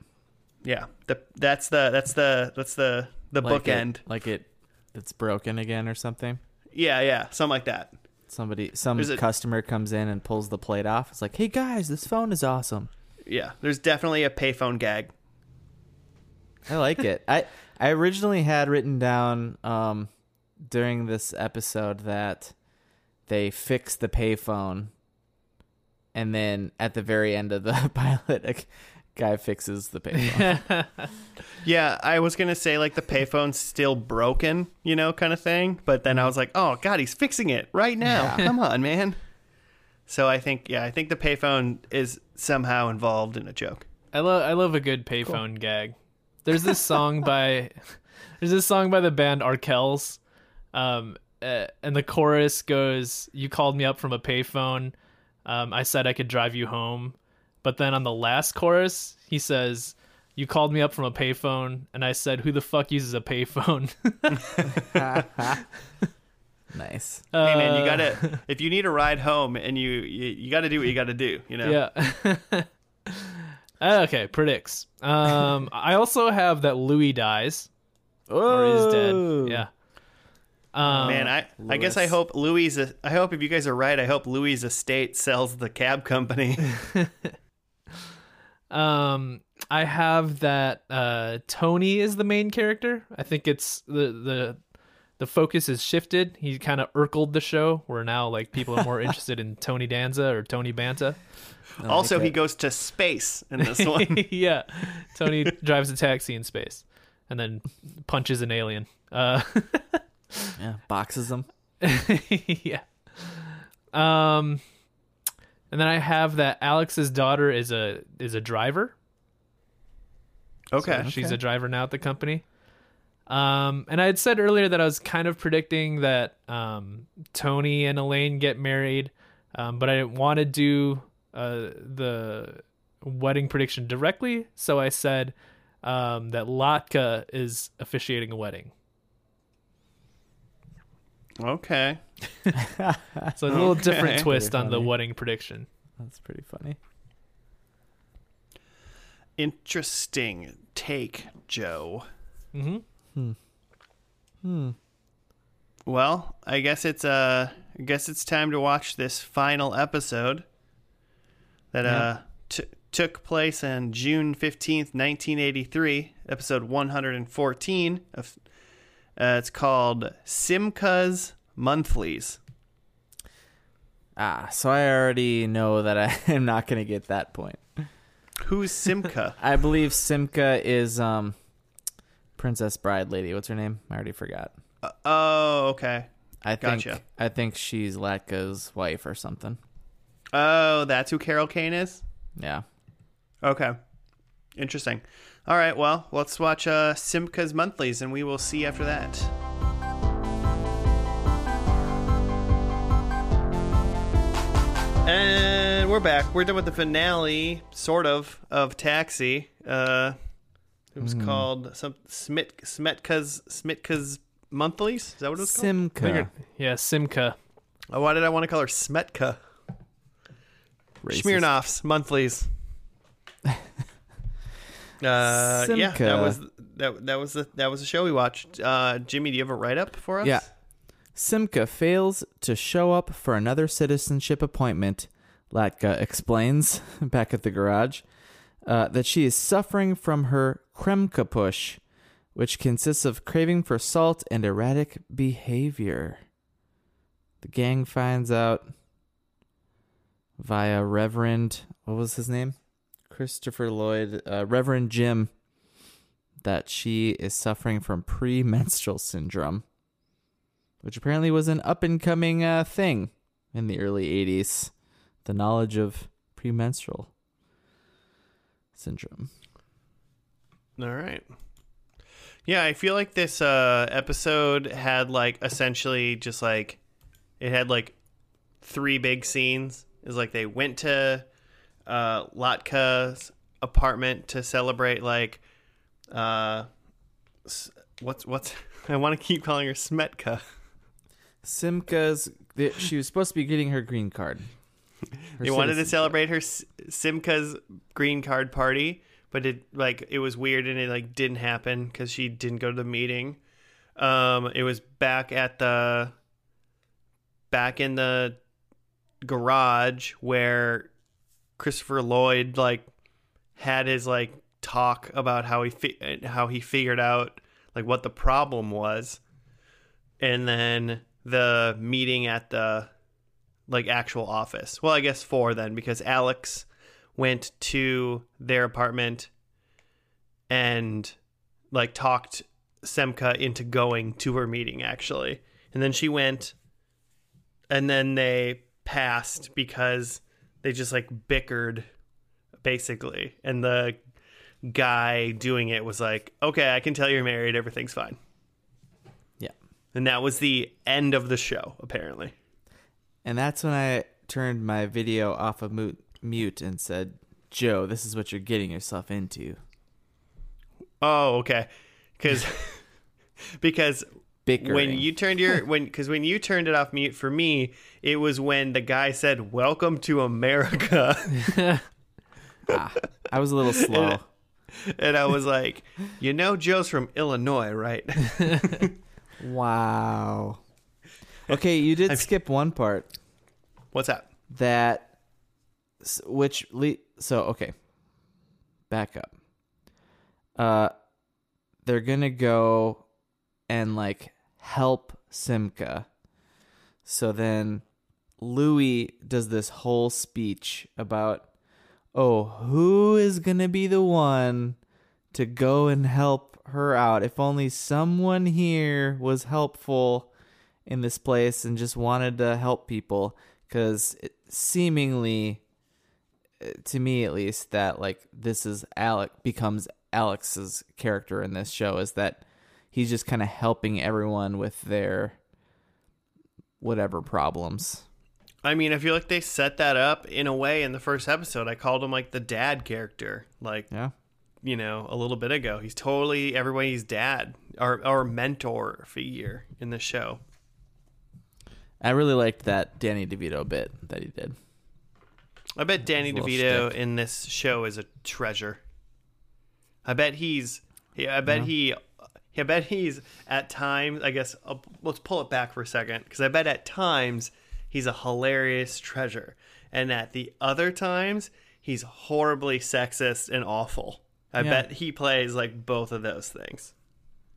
Yeah, the that's the that's the that's the the Like it- bookend. like it, it's broken again or something. Yeah, yeah, something like that. Somebody, some a- customer comes in and pulls the plate off. It's like, hey guys, this phone is awesome. Yeah, there's definitely a payphone gag. I like it. I I originally had written down um, during this episode that they fix the payphone and then at the very end of the pilot, guy fixes the payphone. Yeah, I was gonna say like the payphone's still broken, you know, kind of thing. But then I was like, oh god, he's fixing it right now. Yeah. Come on, man. So I think, yeah, I think the payphone is somehow involved in a joke. I love I love a good payphone gag. There's this song by there's this song by the band Arkells, um, uh, and the chorus goes, "You called me up from a payphone. Um, I said I could drive you home." But then on the last chorus, he says, "You called me up from a payphone, and I said, who the fuck uses a payphone?" nice. hey man, you Uh, gotta if you need a ride home and you you, you gotta do what you gotta do, you know. Yeah. okay, predicts. Um, I also have that Louis dies or is Oh. dead. Yeah. Um, Man, I, I guess I hope Louis. I hope if you guys are right, I hope Louis' estate sells the cab company. Um, I have that uh, Tony is the main character. I think it's the the the focus is shifted. He kind of urkled the show, where now like people are more interested in Tony Danza or Tony Banta. also, like he goes to space in this one. yeah, Tony drives a taxi in space and then punches an alien. Uh, Yeah, boxes them. yeah. Um, and then I have that Alex's daughter is a is a driver. okay. So she's Okay. a driver now at the company. Um, and I had said earlier that I was kind of predicting that um, Tony and Elaine get married, um, but I didn't want to do uh, the wedding prediction directly, so I said um, that Latka is officiating a wedding. Okay. So a little different twist Pretty on the funny. wedding prediction. That's pretty funny. Interesting take, Joe. Mm-hmm. Hmm. Well, I guess it's uh I guess it's time to watch this final episode that uh t- took place on June 15th, 1983, episode 114 of uh, it's called Simka's Monthlies. Ah, so I already know that I am not going to get that point. Who's Simca? I believe Simka is um Princess Bride lady. What's her name? I already forgot. Uh, oh, okay. I think Gotcha. I think she's Latka's wife or something. Oh, that's who Carol Kane is? Yeah. Okay. Interesting. All right, well, let's watch uh, Simka's Monthlies, and we will see after that. And we're back. We're done with the finale, sort of, of Taxi. Uh, it was called some Smit Smetka's Smitka's Monthlies. Is that what it was called? Simka. Yeah, Simka. Oh, why did I want to call her Smetka? Racist. Smirnoff's monthlies. uh, yeah, that was that. That was the that was the show we watched. Uh, Jimmy, do you have a write up for us? Yeah. Simka fails to show up for another citizenship appointment. Latka explains back at the garage uh, that she is suffering from her Kremka push, which consists of craving for salt and erratic behavior. The gang finds out via Reverend, what was his name? Christopher Lloyd, uh, Reverend Jim, that she is suffering from premenstrual syndrome which apparently was an up and coming uh, thing in the early 80s. The knowledge of premenstrual syndrome. All right. Yeah, I feel like this uh, episode had like essentially just like it had like three big scenes. Is like they went to uh, Latka's apartment to celebrate like uh, what's what's I want to keep calling her Smetka. Simka's, she was supposed to be getting her green card. Her they wanted to celebrate her Simka's green card party, but it like it was weird and it like didn't happen because she didn't go to the meeting. Um, it was back at the back in the garage where Christopher Lloyd like had his like talk about how he fi- how he figured out like what the problem was, and then the meeting at the like actual office. Well, I guess four then because Alex went to their apartment and like talked Simka into going to her meeting actually. And then she went and then they passed because they just like bickered basically. And the guy doing it was like, "Okay, I can tell you're married. Everything's fine." Yeah. And that was the end of the show apparently. And that's when I turned my video off of mute, mute and said, Joe, this is what you're getting yourself into. Oh, okay. Cuz because Bickering. when you turned your when because when you turned it off mute for me it was when the guy said welcome to america ah, I was a little slow. and i was like you know joe's from illinois right wow. Okay, you did skip one part what's that that which le- so okay. Back up. Uh they're going to go and like help Simka. So then Louis does this whole speech about oh, who is going to be the one to go and help her out? If only someone here was helpful in this place and just wanted to help people cuz seemingly uh, to me at least that like this is Alec becomes Alex's character in this show is that he's just kind of helping everyone with their whatever problems. i mean i feel like they set that up in a way in the first episode i called him like the dad character like Yeah. you know a little bit ago he's totally everybody's dad or, or mentor figure in the show I really liked that Danny DeVito bit that he did. I bet Danny DeVito shtick. in this show is a treasure. I bet he's. Yeah, I bet he. I bet he's at times. I guess uh, let's pull it back for a second because I bet at times he's a hilarious treasure, and at the other times he's horribly sexist and awful. I Yeah. bet he plays like both of those things.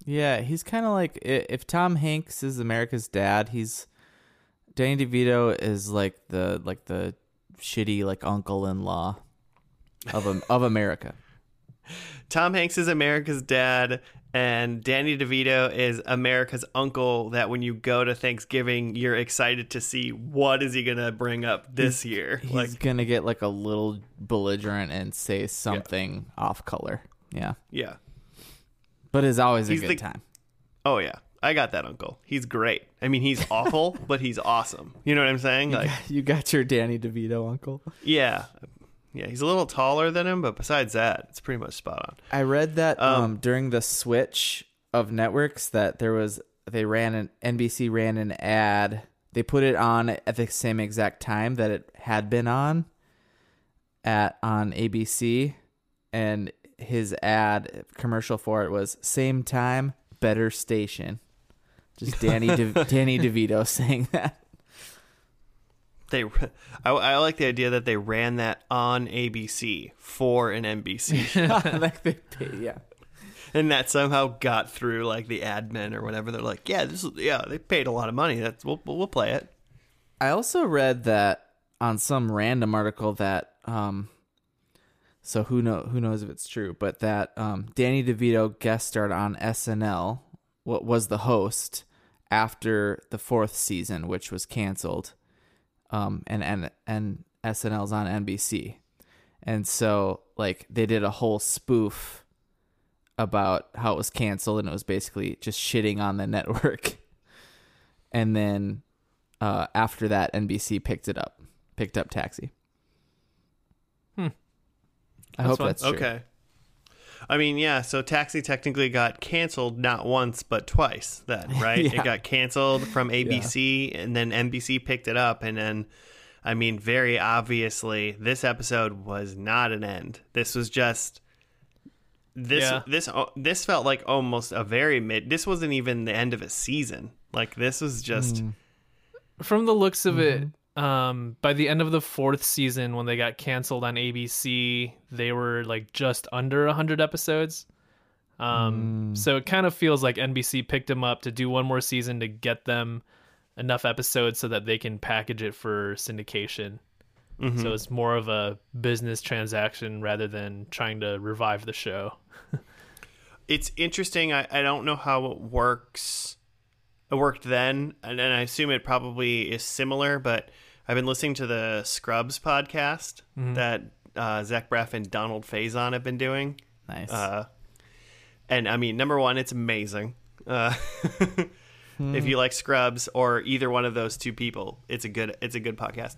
Yeah, he's kind of like if Tom Hanks is America's dad, he's Danny DeVito is like the like the shitty like uncle-in-law of of America. Tom Hanks is America's dad, and Danny DeVito is America's uncle. That when you go to Thanksgiving, you're excited to see what is he gonna bring up this year. He's like, gonna get like a little belligerent and say something off color. Yeah, yeah, but it's always a good the- time. oh yeah, I got that uncle. He's great. I mean, he's awful, but he's awesome. You know what I'm saying? Like, you got your Danny DeVito uncle. yeah, yeah. He's a little taller than him, but besides that, it's pretty much spot on. I read that um, Um, during the switch of networks that there was they ran an NBC ran an ad. They put it on at the same exact time that it had been on at on ABC and his ad commercial for it was same time, better station. Just Danny De- Danny DeVito saying that. They, I, I like the idea that they ran that on ABC for an NBC. like they yeah. and that somehow got through like the admin or whatever. They're like, yeah, this is yeah, they paid a lot of money. That's we'll we'll play it. I also read that on some random article that um so who know who knows if it's true, but that um Danny DeVito guest starred on SNL, what was the host after the fourth season, which was canceled. Um and and and SNL's on NBC. And so like they did a whole spoof about how it was canceled and it was basically just shitting on the network. And then uh, after that, NBC picked it up, picked up Taxi. Hmm. I That's hope fun. that's true. Okay. I mean, yeah. So Taxi technically got canceled not once but twice. Then right, Yeah. it got canceled from ABC, and then NBC picked it up, and then. I mean, very obviously, this episode was not an end. This was just this. Yeah. This this felt like almost a very mid. This wasn't even the end of a season. Like this was just Mm. From the looks of it, um, by the end of the fourth season, when they got canceled on ABC, they were like just under hundred episodes. Um, so it kind of feels like NBC picked them up to do one more season to get them enough episodes so that they can package it for syndication. Mhm. So it's more of a business transaction rather than trying to revive the show. it's interesting. I, I don't know how it works. It worked then, and, and I assume it probably is similar. But I've been listening to the Scrubs podcast that uh, Zach Braff and Donald Faison have been doing. Nice. Uh, and I mean, number one, it's amazing. Uh, If you like Scrubs or either one of those two people, it's a good it's a good podcast.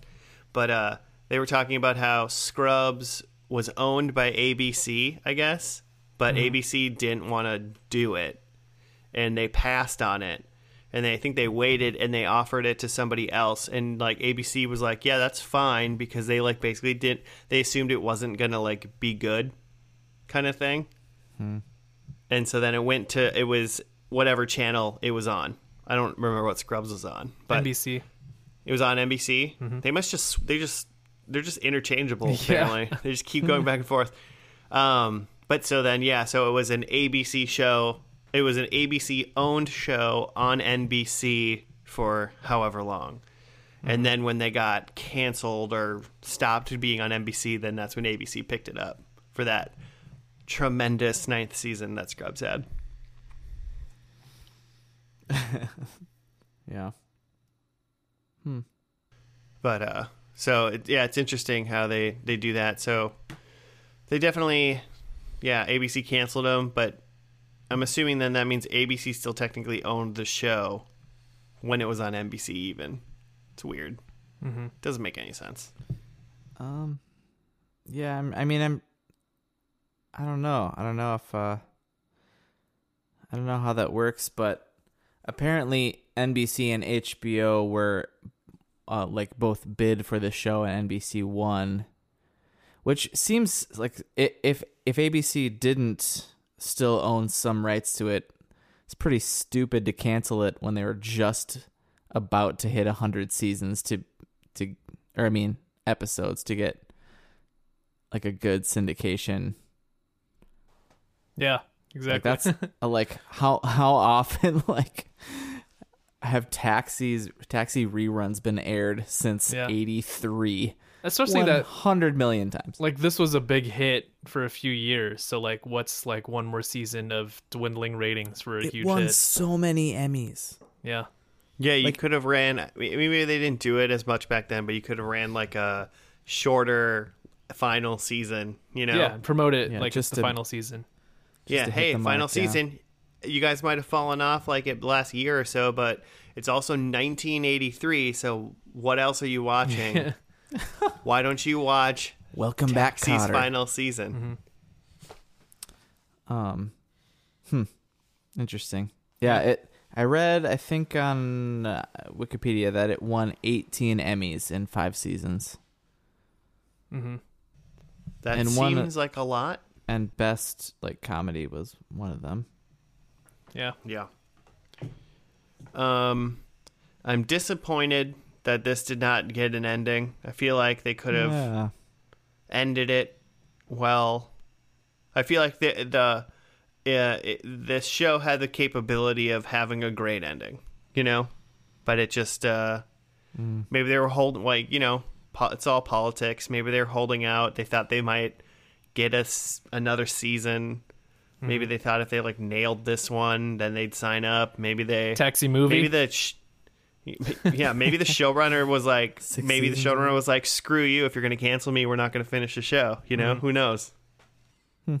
But uh, they were talking about how Scrubs was owned by ABC, I guess, but ABC didn't want to do it, and they passed on it. And they I think they waited and they offered it to somebody else, and like ABC was like, "Yeah, that's fine," because they like basically didn't they assumed it wasn't gonna like be good, kind of thing. And so then it went to it was whatever channel it was on. I don't remember what Scrubs was on, but NBC. it was on NBC. They must just they just they're just interchangeable. Yeah. They just keep going back and forth. Um, but so then yeah, so it was an ABC show. It was an ABC owned show on NBC for however long. And then when they got canceled or stopped being on NBC, then that's when ABC picked it up for that tremendous ninth season that Scrubs had. yeah. Hmm. But uh, so it, yeah, it's interesting how they they do that. So they definitely, yeah, ABC canceled them, but I'm assuming then that means ABC still technically owned the show when it was on NBC. Even it's weird. hmm Doesn't make any sense. Um. Yeah. I'm, I mean, I'm. I don't know. I don't know if. uh I don't know how that works, but apparently NBC and HBO were uh, like both bid for the show, and NBC won. Which seems like if if ABC didn't still own some rights to it, it's pretty stupid to cancel it when they were just about to hit hundred seasons to to or I mean episodes to get like a good syndication. Yeah, Like exactly. that's uh, like how how often like have taxis taxi reruns been aired since Yeah. 83 especially that 100 million times like this was a big hit for a few years. So like, what's like one more season of dwindling ratings for a it huge won hit? so many emmys Yeah, Yeah, you Like- could have ran. Maybe they didn't do it as much back then, but you could have ran like a shorter final season. You know, yeah. Promote it Yeah, like just it's the to- final season. yeah. Hey, final mark, yeah. season. You guys might have fallen off like it last year or so, but it's also 1983. So what else are you watching? Why don't you watch welcome back Taxi's Cotter. final season? um hmm interesting yeah it i read i think on uh, wikipedia that it won 18 emmys in five seasons Mm-hmm. That And one- seems like a lot. and best like comedy was one of them Yeah, Yeah. Um, I'm disappointed that this did not get an ending. I feel like they could have yeah ended it well. I feel like the the uh, it, this show had the capability of having a great ending, you know, but it just uh, maybe they were holding like you know po- it's all politics. Maybe they were holding out. They thought they might get us another season. Maybe they thought if they like nailed this one, then they'd sign up. Maybe they taxi movie. maybe the sh- yeah maybe the showrunner was like Six maybe the showrunner was like screw you if you're going to cancel me we're not going to finish the show you know? Mm-hmm. Who knows? Hmm.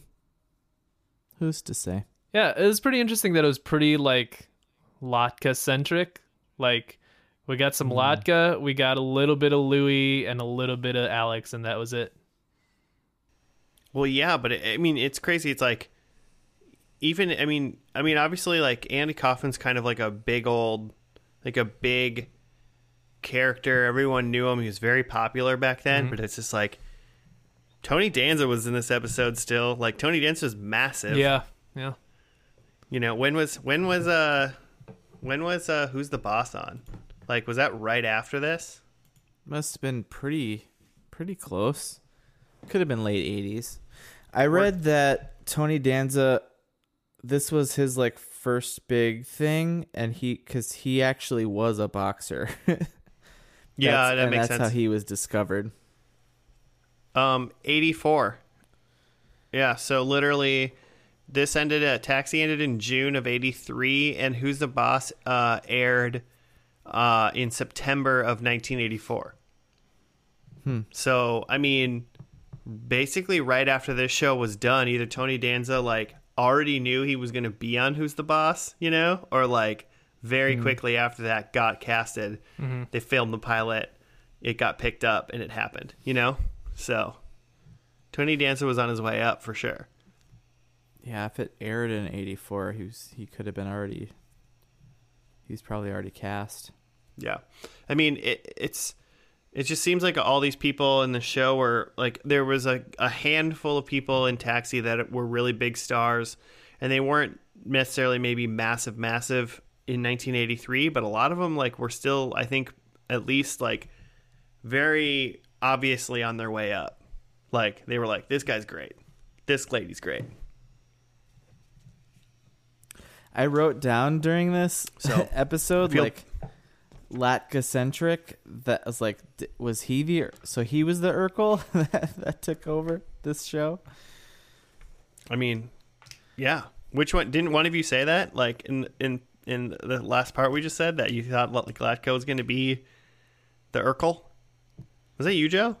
Who's to say? Yeah, it was pretty interesting that it was pretty like Latka centric. Like we got some mm-hmm. Latka, we got a little bit of Louis and a little bit of Alex, and that was it. well yeah but it, i mean it's crazy. It's like even i mean i mean obviously like andy Kaufman's kind of like a big old like a big character everyone knew him he was very popular back then but it's just like tony danza was in this episode still like tony danza was massive Yeah, yeah. You know, when was when was uh when was uh who's the boss on? Like was that right after this? Must have been pretty pretty close. Could have been late 80s. I read that Tony Danza this was his like first big thing, and he because he actually was a boxer. Yeah, that makes that's sense. how he was discovered. Um, 84. Yeah, so literally this ended at Taxi ended in June of 83 and Who's the Boss uh aired uh in September of 1984. Hmm. So, I mean, basically right after this show was done, either Tony Danza like already knew he was going to be on Who's the Boss, you know, or like very mm-hmm. quickly after that got casted. Mm-hmm. They filmed the pilot, it got picked up and it happened, you know? So, Tony Danza was on his way up for sure. Yeah, if it aired in '84, he was he could have been already. He's probably already cast. Yeah. I mean, it, it's it just seems like all these people in the show were like there was a, a handful of people in Taxi that were really big stars and they weren't necessarily maybe massive massive in 1983, but a lot of them like were still I think at least like very obviously on their way up. Like they were like this guy's great. This lady's great. I wrote down during this So, episode feel- like Latka centric. That was like, was he the so he was the Urkel that, that took over this show? I mean, yeah. Which one didn't one of you say that? Like in in in the last part we just said that you thought like Latka was going to be the Urkel? Was that you, Joe?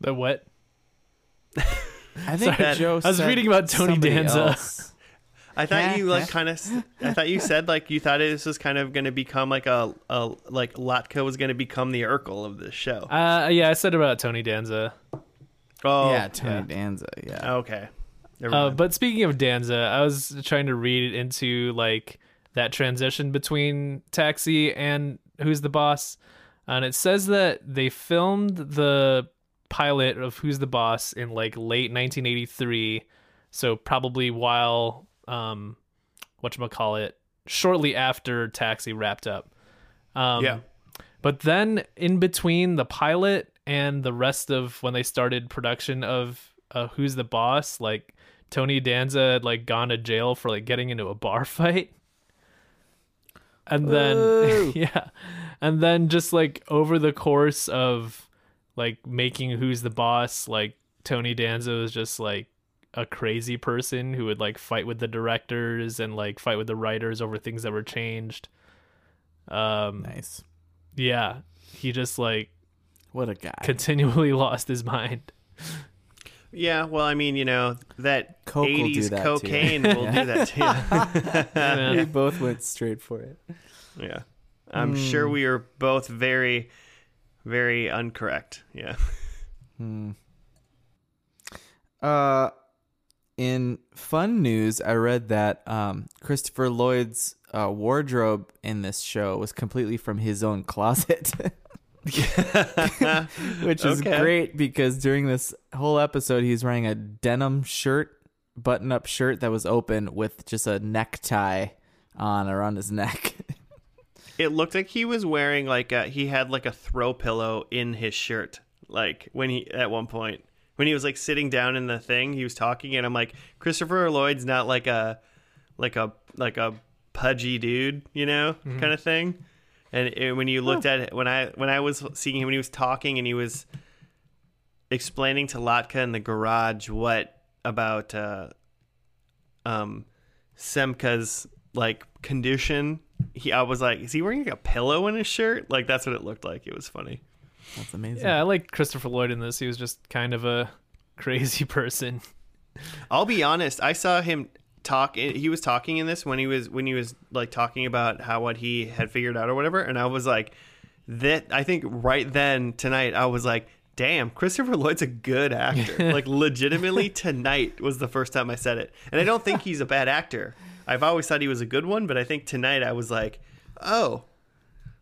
The what? I think Sorry, Joe. I was said reading about Tony Danza. else. I thought you like kind of. I thought you said like you thought this was kind of going to become like a, a like Latka was going to become the Urkel of this show. Uh, yeah, I said about Tony Danza. Oh, yeah, Tony yeah. Danza. Yeah. Okay. Uh, but speaking of Danza, I was trying to read into like that transition between Taxi and Who's the Boss, and it says that they filmed the pilot of Who's the Boss in like late 1983, so probably while um, what call it, shortly after Taxi wrapped up. Um, yeah. but then in between the pilot and the rest of when they started production of uh, Who's the Boss, like Tony Danza had like gone to jail for like getting into a bar fight. And then yeah. And then just like over the course of like making Who's the Boss, like Tony Danza was just like a crazy person who would like fight with the directors and like fight with the writers over things that were changed. Um Nice. yeah, he just like What a guy. continually lost his mind. Yeah. Well, I mean, you know that Coke will do '80s that too. cocaine will do that too. we both went straight for it. Yeah. I'm sure we are both very, very uncorrect. Yeah. Hmm. Uh, in fun news, I read that um, Christopher Lloyd's uh, wardrobe in this show was completely from his own closet, which is Okay. great because during this whole episode, he's wearing a denim shirt, button-up shirt that was open with just a necktie on around his neck. It looked like he was wearing like a, he had like a throw pillow in his shirt. Like when he at one point when he was like sitting down in the thing, he was talking, and I'm like, Christopher Lloyd's not like a like a like a pudgy dude, you know, kind of thing. And it, when you looked at it, when I when I was seeing him when he was talking and he was explaining to Latka in the garage what about uh, um Simka's like condition. He, I was like, is he wearing like a pillow in his shirt? Like that's what it looked like. It was funny. That's amazing. Yeah, I like Christopher Lloyd in this. He was just kind of a crazy person. I'll be honest. I saw him talk. Eh, he was talking in this when he was when he was like talking about how what he had figured out or whatever, and I was like, that. I think right then tonight I was like, damn, Christopher Lloyd's a good actor. like legitimately tonight was the first time I said it, and I don't think he's a bad actor. I've always thought he was a good one, but I think tonight I was like, oh.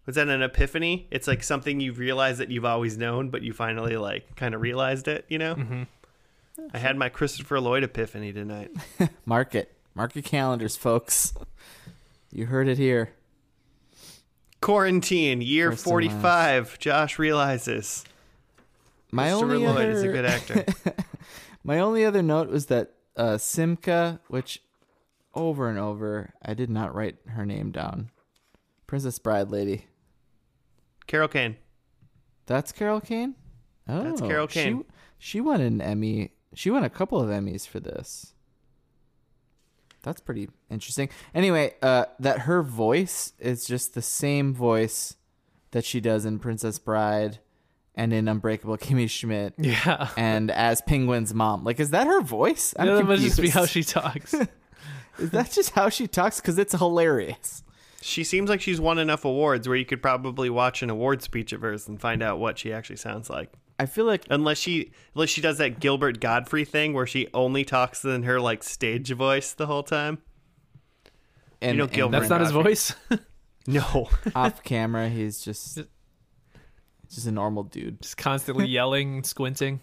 Was that an epiphany? It's like something you've realized that you've always known, but you finally like kind of realized it, you know? I had my Christopher Lloyd epiphany tonight. Mark it. Mark your calendars, folks. You heard it here. Quarantine, year First and 45. Josh realizes My Christopher only Lloyd other, is a good actor. My only other note was that uh, Simka, which over and over. I did not write her name down. Princess Bride lady. Carol Kane. That's Carol Kane. Oh, That's Carol Kane. She, she won an Emmy. She won a couple of Emmys for this. That's pretty interesting. Anyway, uh, that her voice is just the same voice that she does in Princess Bride and in Unbreakable Kimmy Schmidt Yeah. and as Penguin's mom. Like, is that her voice? I'm Yeah, that must just be how she talks. Is that just how she talks? Because it's hilarious. She seems like she's won enough awards where you could probably watch an award speech of hers and find out what she actually sounds like. I feel like Unless she unless she does that Gilbert Gottfried thing where she only talks in her like stage voice the whole time. and, you know, and Gilbert- That's not his voice. No. off camera, he's just just a normal dude. just constantly yelling, squinting.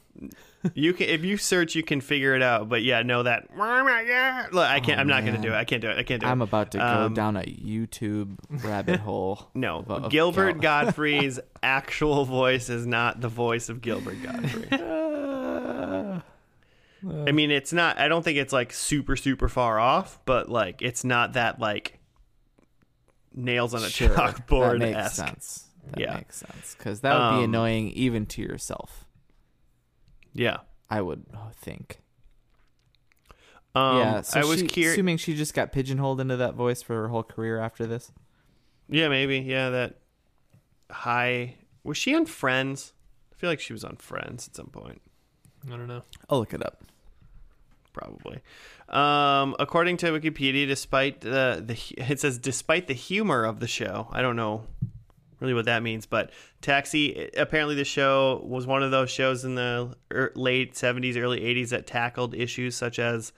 You can if you search you can figure it out, but yeah, no that Look, I can't Oh, I'm not gonna do it. I can't do it. I can't do it. I'm about to go Um, down a YouTube rabbit hole. No, of- Gilbert Gottfried's actual voice is not the voice of Gilbert Gottfried. I mean, it's not. I don't think it's like super super far off, but like it's not that like nails on a Sure, chalkboard That makes sense. That Yeah. makes sense because that would be Um, annoying even to yourself. Yeah. I would think. Um, yeah, so I was she, curious. assuming she just got pigeonholed into that voice for her whole career after this. Yeah, maybe. Yeah, that high. Was she on Friends? I feel like she was on Friends at some point. I don't know. I'll look it up. probably. Um, according to Wikipedia, despite the the it says despite the humor of the show, I don't know really what that means, but Taxi apparently the show was one of those shows in the er, late 70s, early 80s that tackled issues such as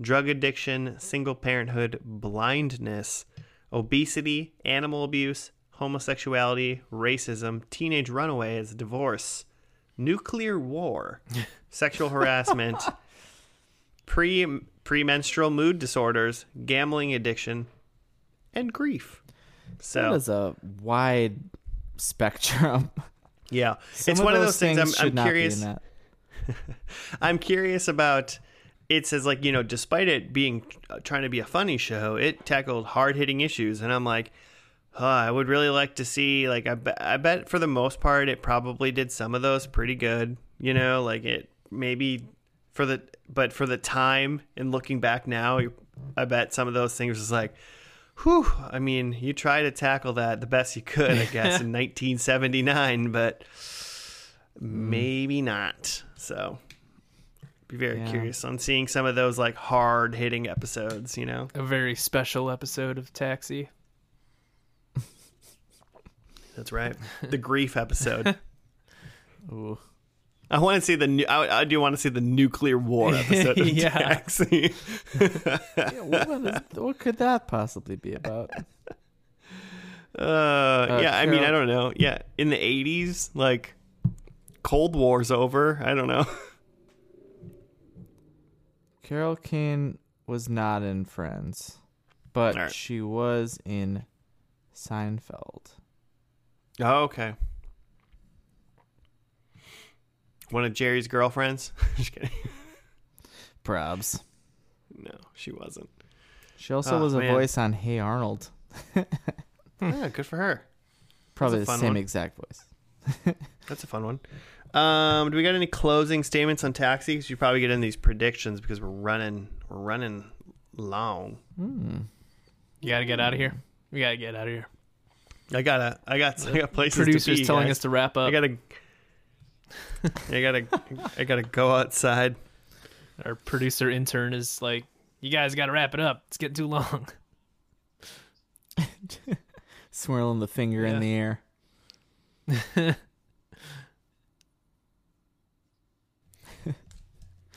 drug addiction, single parenthood, blindness, obesity, animal abuse, homosexuality, racism, teenage runaways, divorce, nuclear war, sexual harassment, pre premenstrual mood disorders, gambling addiction, and grief. That So is a wide spectrum. yeah, Some it's one of those those things. I'm, I'm curious. that. I'm curious about. It says like you know, despite it being uh, trying to be a funny show, it tackled hard hitting issues, and I'm like, huh, I would really like to see like I, be- I bet for the most part it probably did some of those pretty good. You know, like it maybe for the but for the time and looking back now, I bet some of those things was like. Whew, I mean, you try to tackle that the best you could, I guess, in 1979, but hmm. maybe not. So, be very Yeah. curious on seeing some of those like hard hitting episodes. You know, A very special episode of Taxi. that's right. The grief episode. Ooh. I want to see the. nu- I, I do want to see the nuclear war episode of Yeah. Taxi. Yeah, what, is, what could that possibly be about? Uh, yeah, I mean, I don't know. Yeah, in the 80s, like Cold War's over. I don't know. Carol Kane was not in Friends, but All right. she was in Seinfeld. Oh, okay. One of Jerry's girlfriends. Just kidding. Probs. No, she wasn't. She also Oh, was a man. voice on Hey Arnold. Yeah, good for her. Probably the same one. exact voice. That's a fun one. Um, do we got any closing statements on Taxi? 'Cause you probably get in these predictions because we're running, we're running long. Hmm. You gotta get out of here. We gotta get out of here. I gotta, I got, I got places to Producers be. telling guys. us to wrap up. I gotta, I gotta, I gotta go outside. Our producer intern is like, "You guys gotta wrap it up. It's getting too long." Swirling the finger in the air.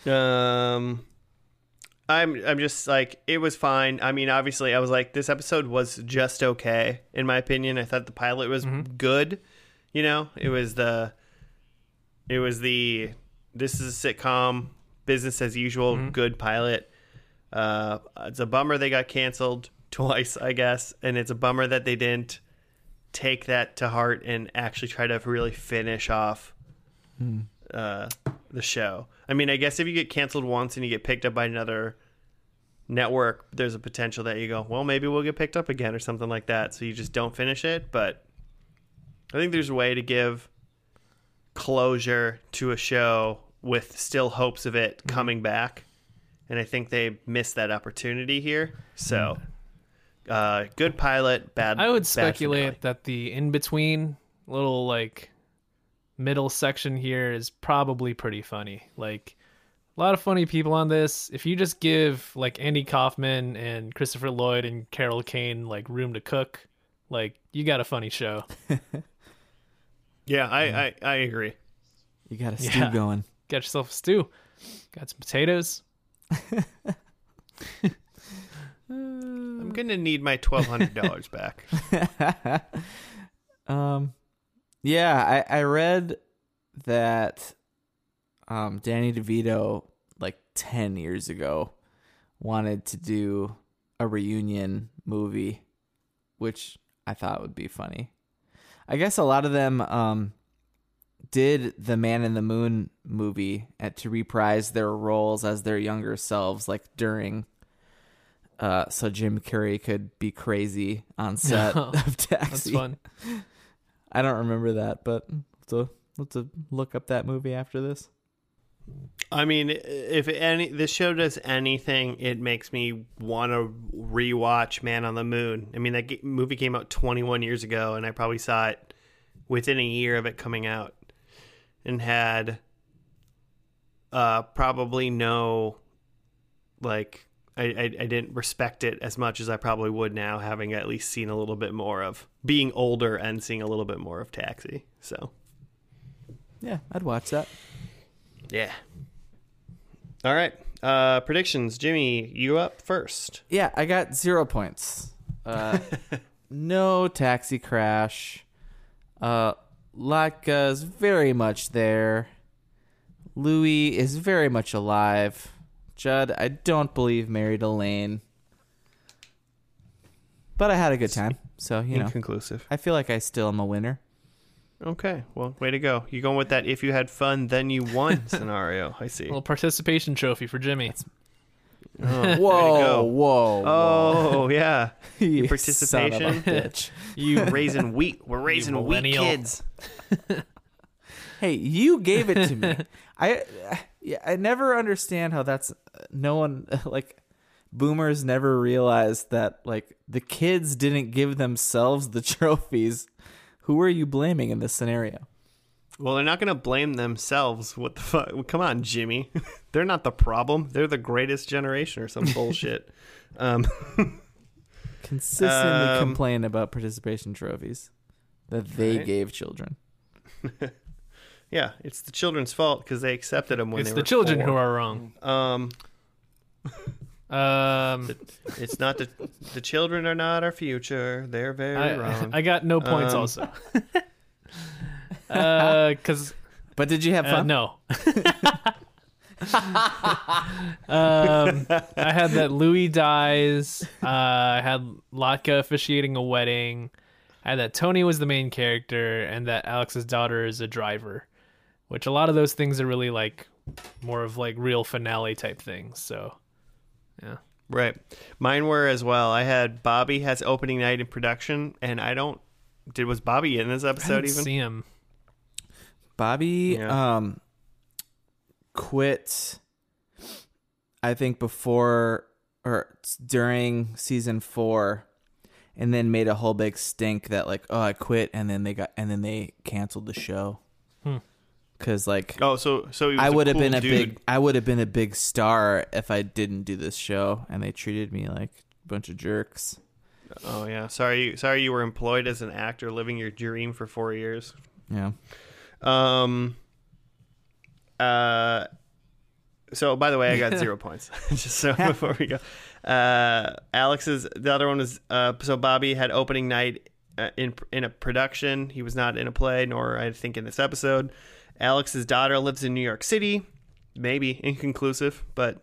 Um, I'm I'm just like it was fine. I mean, obviously, I was like this episode was just okay in my opinion. I thought the pilot was good. You know, it was the it was the this is a sitcom, business as usual, good pilot. Uh, it's a bummer they got canceled twice, I guess, and it's a bummer that they didn't take that to heart and actually try to really finish off uh, the show. I mean, I guess if you get canceled once and you get picked up by another network, there's a potential that you go, well, maybe we'll get picked up again or something like that. So you just don't finish it. But I think there's a way to give closure to a show with still hopes of it Mm-hmm. coming back. And I think they missed that opportunity here. So, uh, good pilot, bad. I would bad speculate finale. that the in between little like middle section here is probably pretty funny. Like a lot of funny people on this. If you just give like Andy Kaufman and Christopher Lloyd and Carol Kane like room to cook, like you got a funny show. Yeah, I, I, I agree. You got a stew Yeah. going. Got yourself a stew. Got some potatoes. I'm gonna need my twelve hundred dollars back. um, yeah, I I read that um Danny DeVito like ten years ago wanted to do a reunion movie, which I thought would be funny. I guess a lot of them um did the Man in the Moon movie at, to reprise their roles as their younger selves, like during. Uh, so Jim Carrey could be crazy on set of Taxi. That's fun. I don't remember that, but let's let's look up that movie after this. I mean, if any this show does anything, it makes me want to rewatch Man on the Moon. I mean, that movie came out 21 years ago, and I probably saw it within a year of it coming out, and had uh, probably no like. I, I, I didn't respect it as much as I probably would now, having at least seen a little bit more of being older and seeing a little bit more of Taxi. So Yeah, I'd watch that. Yeah. All right. Uh predictions. Jimmy, you up first. Yeah, I got zero points. Uh, no taxi crash. Uh, Latka's very much there. Louis is very much alive. Judd, I don't believe married Elaine. But I had a good time, so you know Inconclusive. I feel like I still am a winner. Okay. Well, way to go. You're going with that if you had fun, then you won scenario. I see. little participation trophy for Jimmy. Oh, way to Whoa, whoa, Oh, yeah. you participation. son of a bitch. You raising wheat. We're raising wheat kids. Hey, you gave it to me. I yeah, I never understand how that's no one like boomers never realized that like the kids didn't give themselves the trophies. Who are you blaming in this scenario? Well, they're not going to blame themselves. What the fuck? Come on, Jimmy. they're not the problem. They're the greatest generation or some bullshit. Um, Consistently Um, complain about participation trophies that they Right. gave children. yeah, it's the children's fault because they accepted them when they it's they the were children four. who are wrong. Um, Um, it's not the the children are not our future. They're very I, wrong. I got no points Um, also. Uh, cause But did you have uh, fun? no. um, I had that Louis dies. Uh, I had Latka officiating a wedding. I had that Tony was the main character, and that Alex's daughter is a driver. Which a lot of those things are really like more of like real finale type things. So, yeah. right. Mine were as well. I had Bobby has opening night in production, and I don't. Did was Bobby in this I episode didn't even? see him. Bobby Yeah. um quit I think before or during season 4 and then made a whole big stink that like oh I quit and then they got and then they canceled the show. Cuz like Oh, so so I would have cool been a dude. big I would have been a big star if I didn't do this show and they treated me like a bunch of jerks. Oh yeah, sorry, sorry you were employed as an actor, living your dream for four years. Yeah. Um. Uh. So by the way, I got zero points. Just so before we go, uh, Alex's the other one was uh. So Bobby had opening night uh, in in a production. He was not in a play, nor I think in this episode. Alex's daughter lives in New York City. Maybe inconclusive, but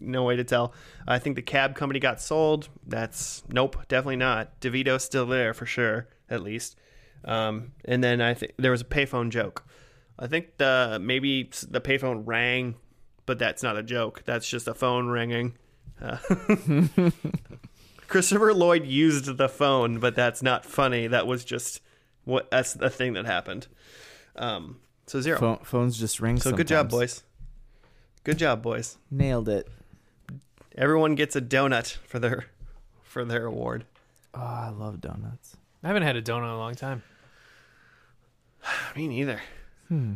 no way to tell. I think the cab company got sold. That's nope, definitely not. DeVito's still there for sure, at least. Um, and then I think there was a payphone joke. I think the maybe the payphone rang, but that's not a joke. That's just a phone ringing. Uh, Christopher Lloyd used the phone, but that's not funny. That was just what that's the thing that happened. Um, so zero. Phone, phones just ring. so good job, boys. Good job, boys. Nailed it. Everyone gets a donut for their for their award. Oh, I love donuts. I haven't had a donut in a long time. Me neither. Hmm.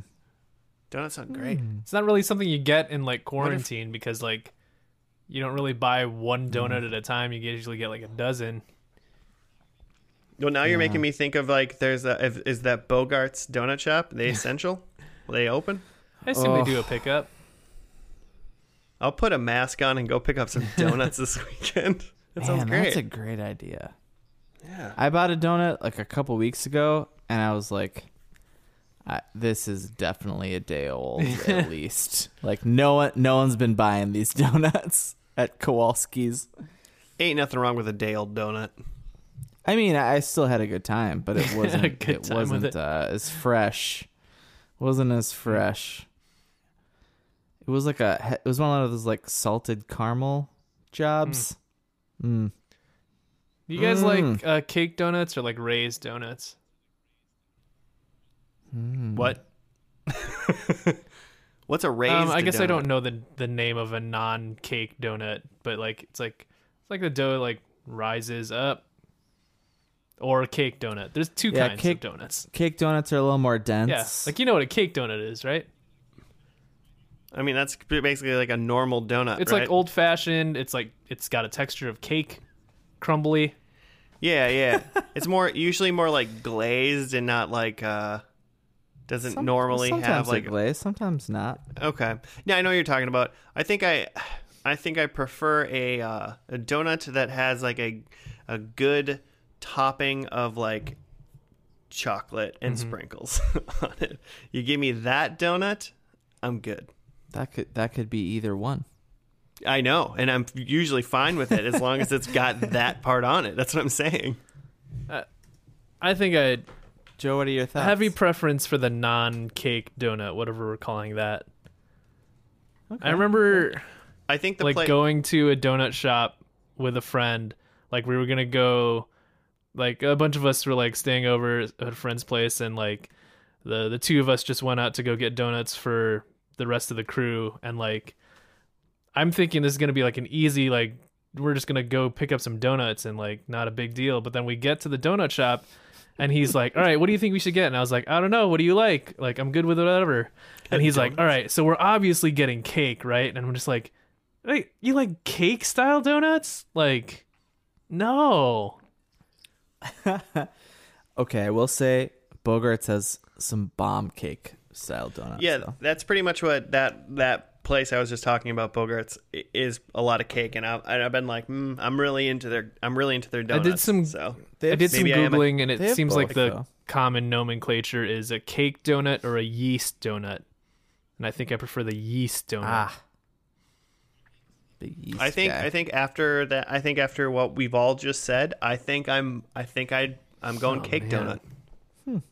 Donuts sound great. Hmm. It's not really something you get in like quarantine because like you don't really buy one donut hmm. at a time. You usually get like a dozen. Well, now you're Yeah. making me think of like there's a if, is that Bogart's donut shop the essential? Will they open? I assume Oh. they do a pickup. I'll put a mask on and go pick up some donuts this weekend. That sounds Man, great. that's a great idea. yeah. I bought a donut like a couple weeks ago, and I was like, I, "This is definitely a day old, at least." Like no one, no one's been buying these donuts at Kowalski's. Ain't nothing wrong with a day old donut. I mean, I I still had a good time, but it wasn't. A good it time wasn't it. Uh, as fresh. wasn't as fresh. It was like a. It was one of those like salted caramel jobs. Mm. Do you guys Mm. like uh, cake donuts or like raised donuts? Mm. What? What's a raised? Um, I guess I don't know the the name of a non-cake donut, but like it's like it's like the dough like rises up, or a cake donut. There's two Yeah, kinds cake- of donuts. Cake donuts are a little more dense. Yeah, like you know what a cake donut is, right? I mean, that's basically like a normal donut. It's right? like old fashioned. It's like it's got a texture of cake, crumbly. Yeah, yeah. it's more usually more like glazed and not like uh doesn't Some- normally have like glazed, sometimes not. Okay. Yeah, I know what you're talking about. I think I I think I prefer a uh, a donut that has like a a good topping of like chocolate and Mm-hmm. sprinkles on it. You give me that donut, I'm good. That could that could be either one. I know, and I'm usually fine with it as long as it's got that part on it. That's what I'm saying. I think I Joe, what are your thoughts? heavy preference for the non-cake donut, whatever we're calling that. I remember I think the like pla- going to a donut shop with a friend. Like we were gonna go, like a bunch of us were like staying over at a friend's place, and like the the two of us just went out to go get donuts for the rest of the crew, and like I'm thinking this is gonna be like an easy like we're just gonna go pick up some donuts and like not a big deal. But then we get to the donut shop. And he's like, "All right, what do you think we should get?" And I was like, "I don't know. What do you like? Like, I'm good with whatever." And he's like, "All right, so we're obviously getting cake, right?" And I'm just like, Wait, you like cake style donuts? Like, no. Okay, I will say Bogarts has some bomb cake style donuts. Yeah, though. that's pretty much what that that place I was just talking about, Bogarts, is a lot of cake, and I've, I've been like, mm, I'm really into their, I'm really into their donuts. I did some- so They I did some maybe I am a- googling, and it have seems like the though. common nomenclature is a cake donut or a yeast donut, and I think I prefer the yeast donut. ah. Big yeast I think guy. I think after that, I think after what we've all just said, I think I'm, I think I, I'm going Oh, cake man. donut.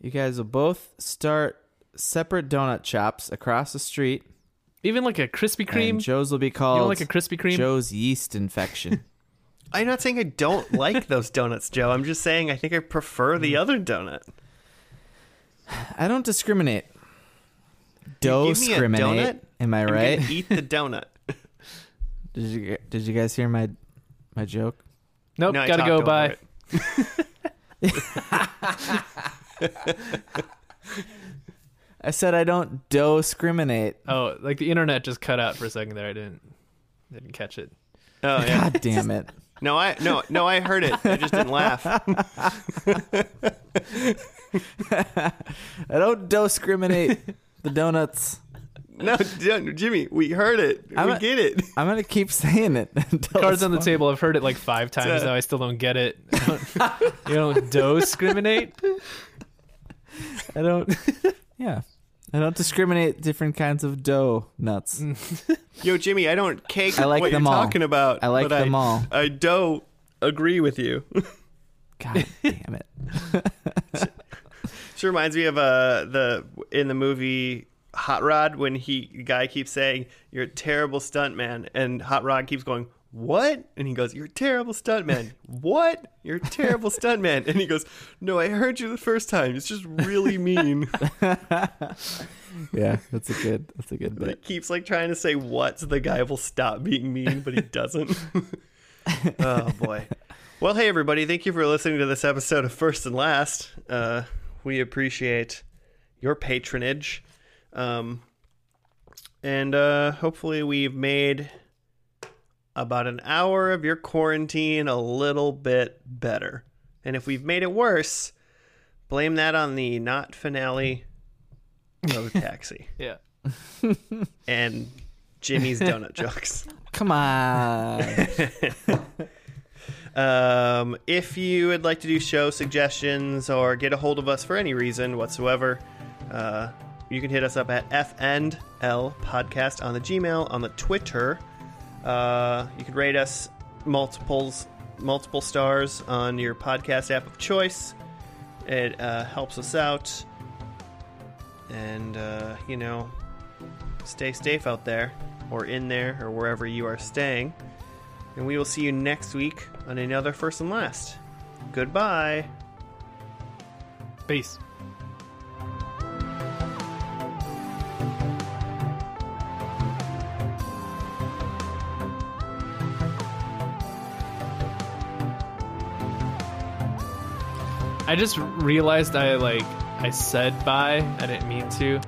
you guys will both start separate donut shops across the street. Even like a Krispy Kreme. And Joe's will be you called know, like a Krispy Kreme. Joe's yeast infection. I'm not saying I don't like those donuts, Joe. I'm just saying I think I prefer the Mm. other donut. I don't discriminate. give me a Discriminate. Donut, Am I I'm right? gonna eat the donut. Did you did you guys hear my my joke? nope, No, gotta go. Bye. I said I don't discriminate. Oh, like the internet just cut out for a second there. I didn't didn't catch it. Oh yeah. God damn it. No, I no no I heard it. I just didn't laugh. I don't discriminate the donuts. No, Jimmy, we heard it. I'm we a- get it. I'm gonna keep saying it. until Cards it's on the table. I've heard it like five times now. I still don't get it. you don't discriminate. I don't. Yeah, I don't discriminate different kinds of dough nuts. Yo, Jimmy, I don't cake I like what them you're all. talking about. I like but them I, all. I don't agree with you. God damn it. This reminds me of uh the in the movie Hot Rod when he guy keeps saying you're a terrible stuntman, and Hot Rod keeps going what? And he goes, You're a terrible stuntman. what? You're a terrible stuntman. And he goes, No, I heard you the first time. It's just really mean. yeah, that's a good. That's a good He keeps like trying to say what so the guy will stop being mean, but he doesn't. oh boy. Well, hey everybody, thank you for listening to this episode of First and Last. Uh, we appreciate your patronage. Um, and uh, hopefully we've made about an hour of your quarantine a little bit better. And if we've made it worse, blame that on the not finale of Taxi Yeah. and Jimmy's donut jokes. Come on. Um, if you would like to do show suggestions or get a hold of us for any reason whatsoever, uh, you can hit us up at FNL Podcast on the Gmail, on the Twitter. Uh, you can rate us multiples, multiple stars on your podcast app of choice. It uh, helps us out, and uh, you know, stay safe out there, or in there, or wherever you are staying. And we will see you next week on another First and Last. Goodbye. Peace. I just realized I like I said bye. I didn't mean to.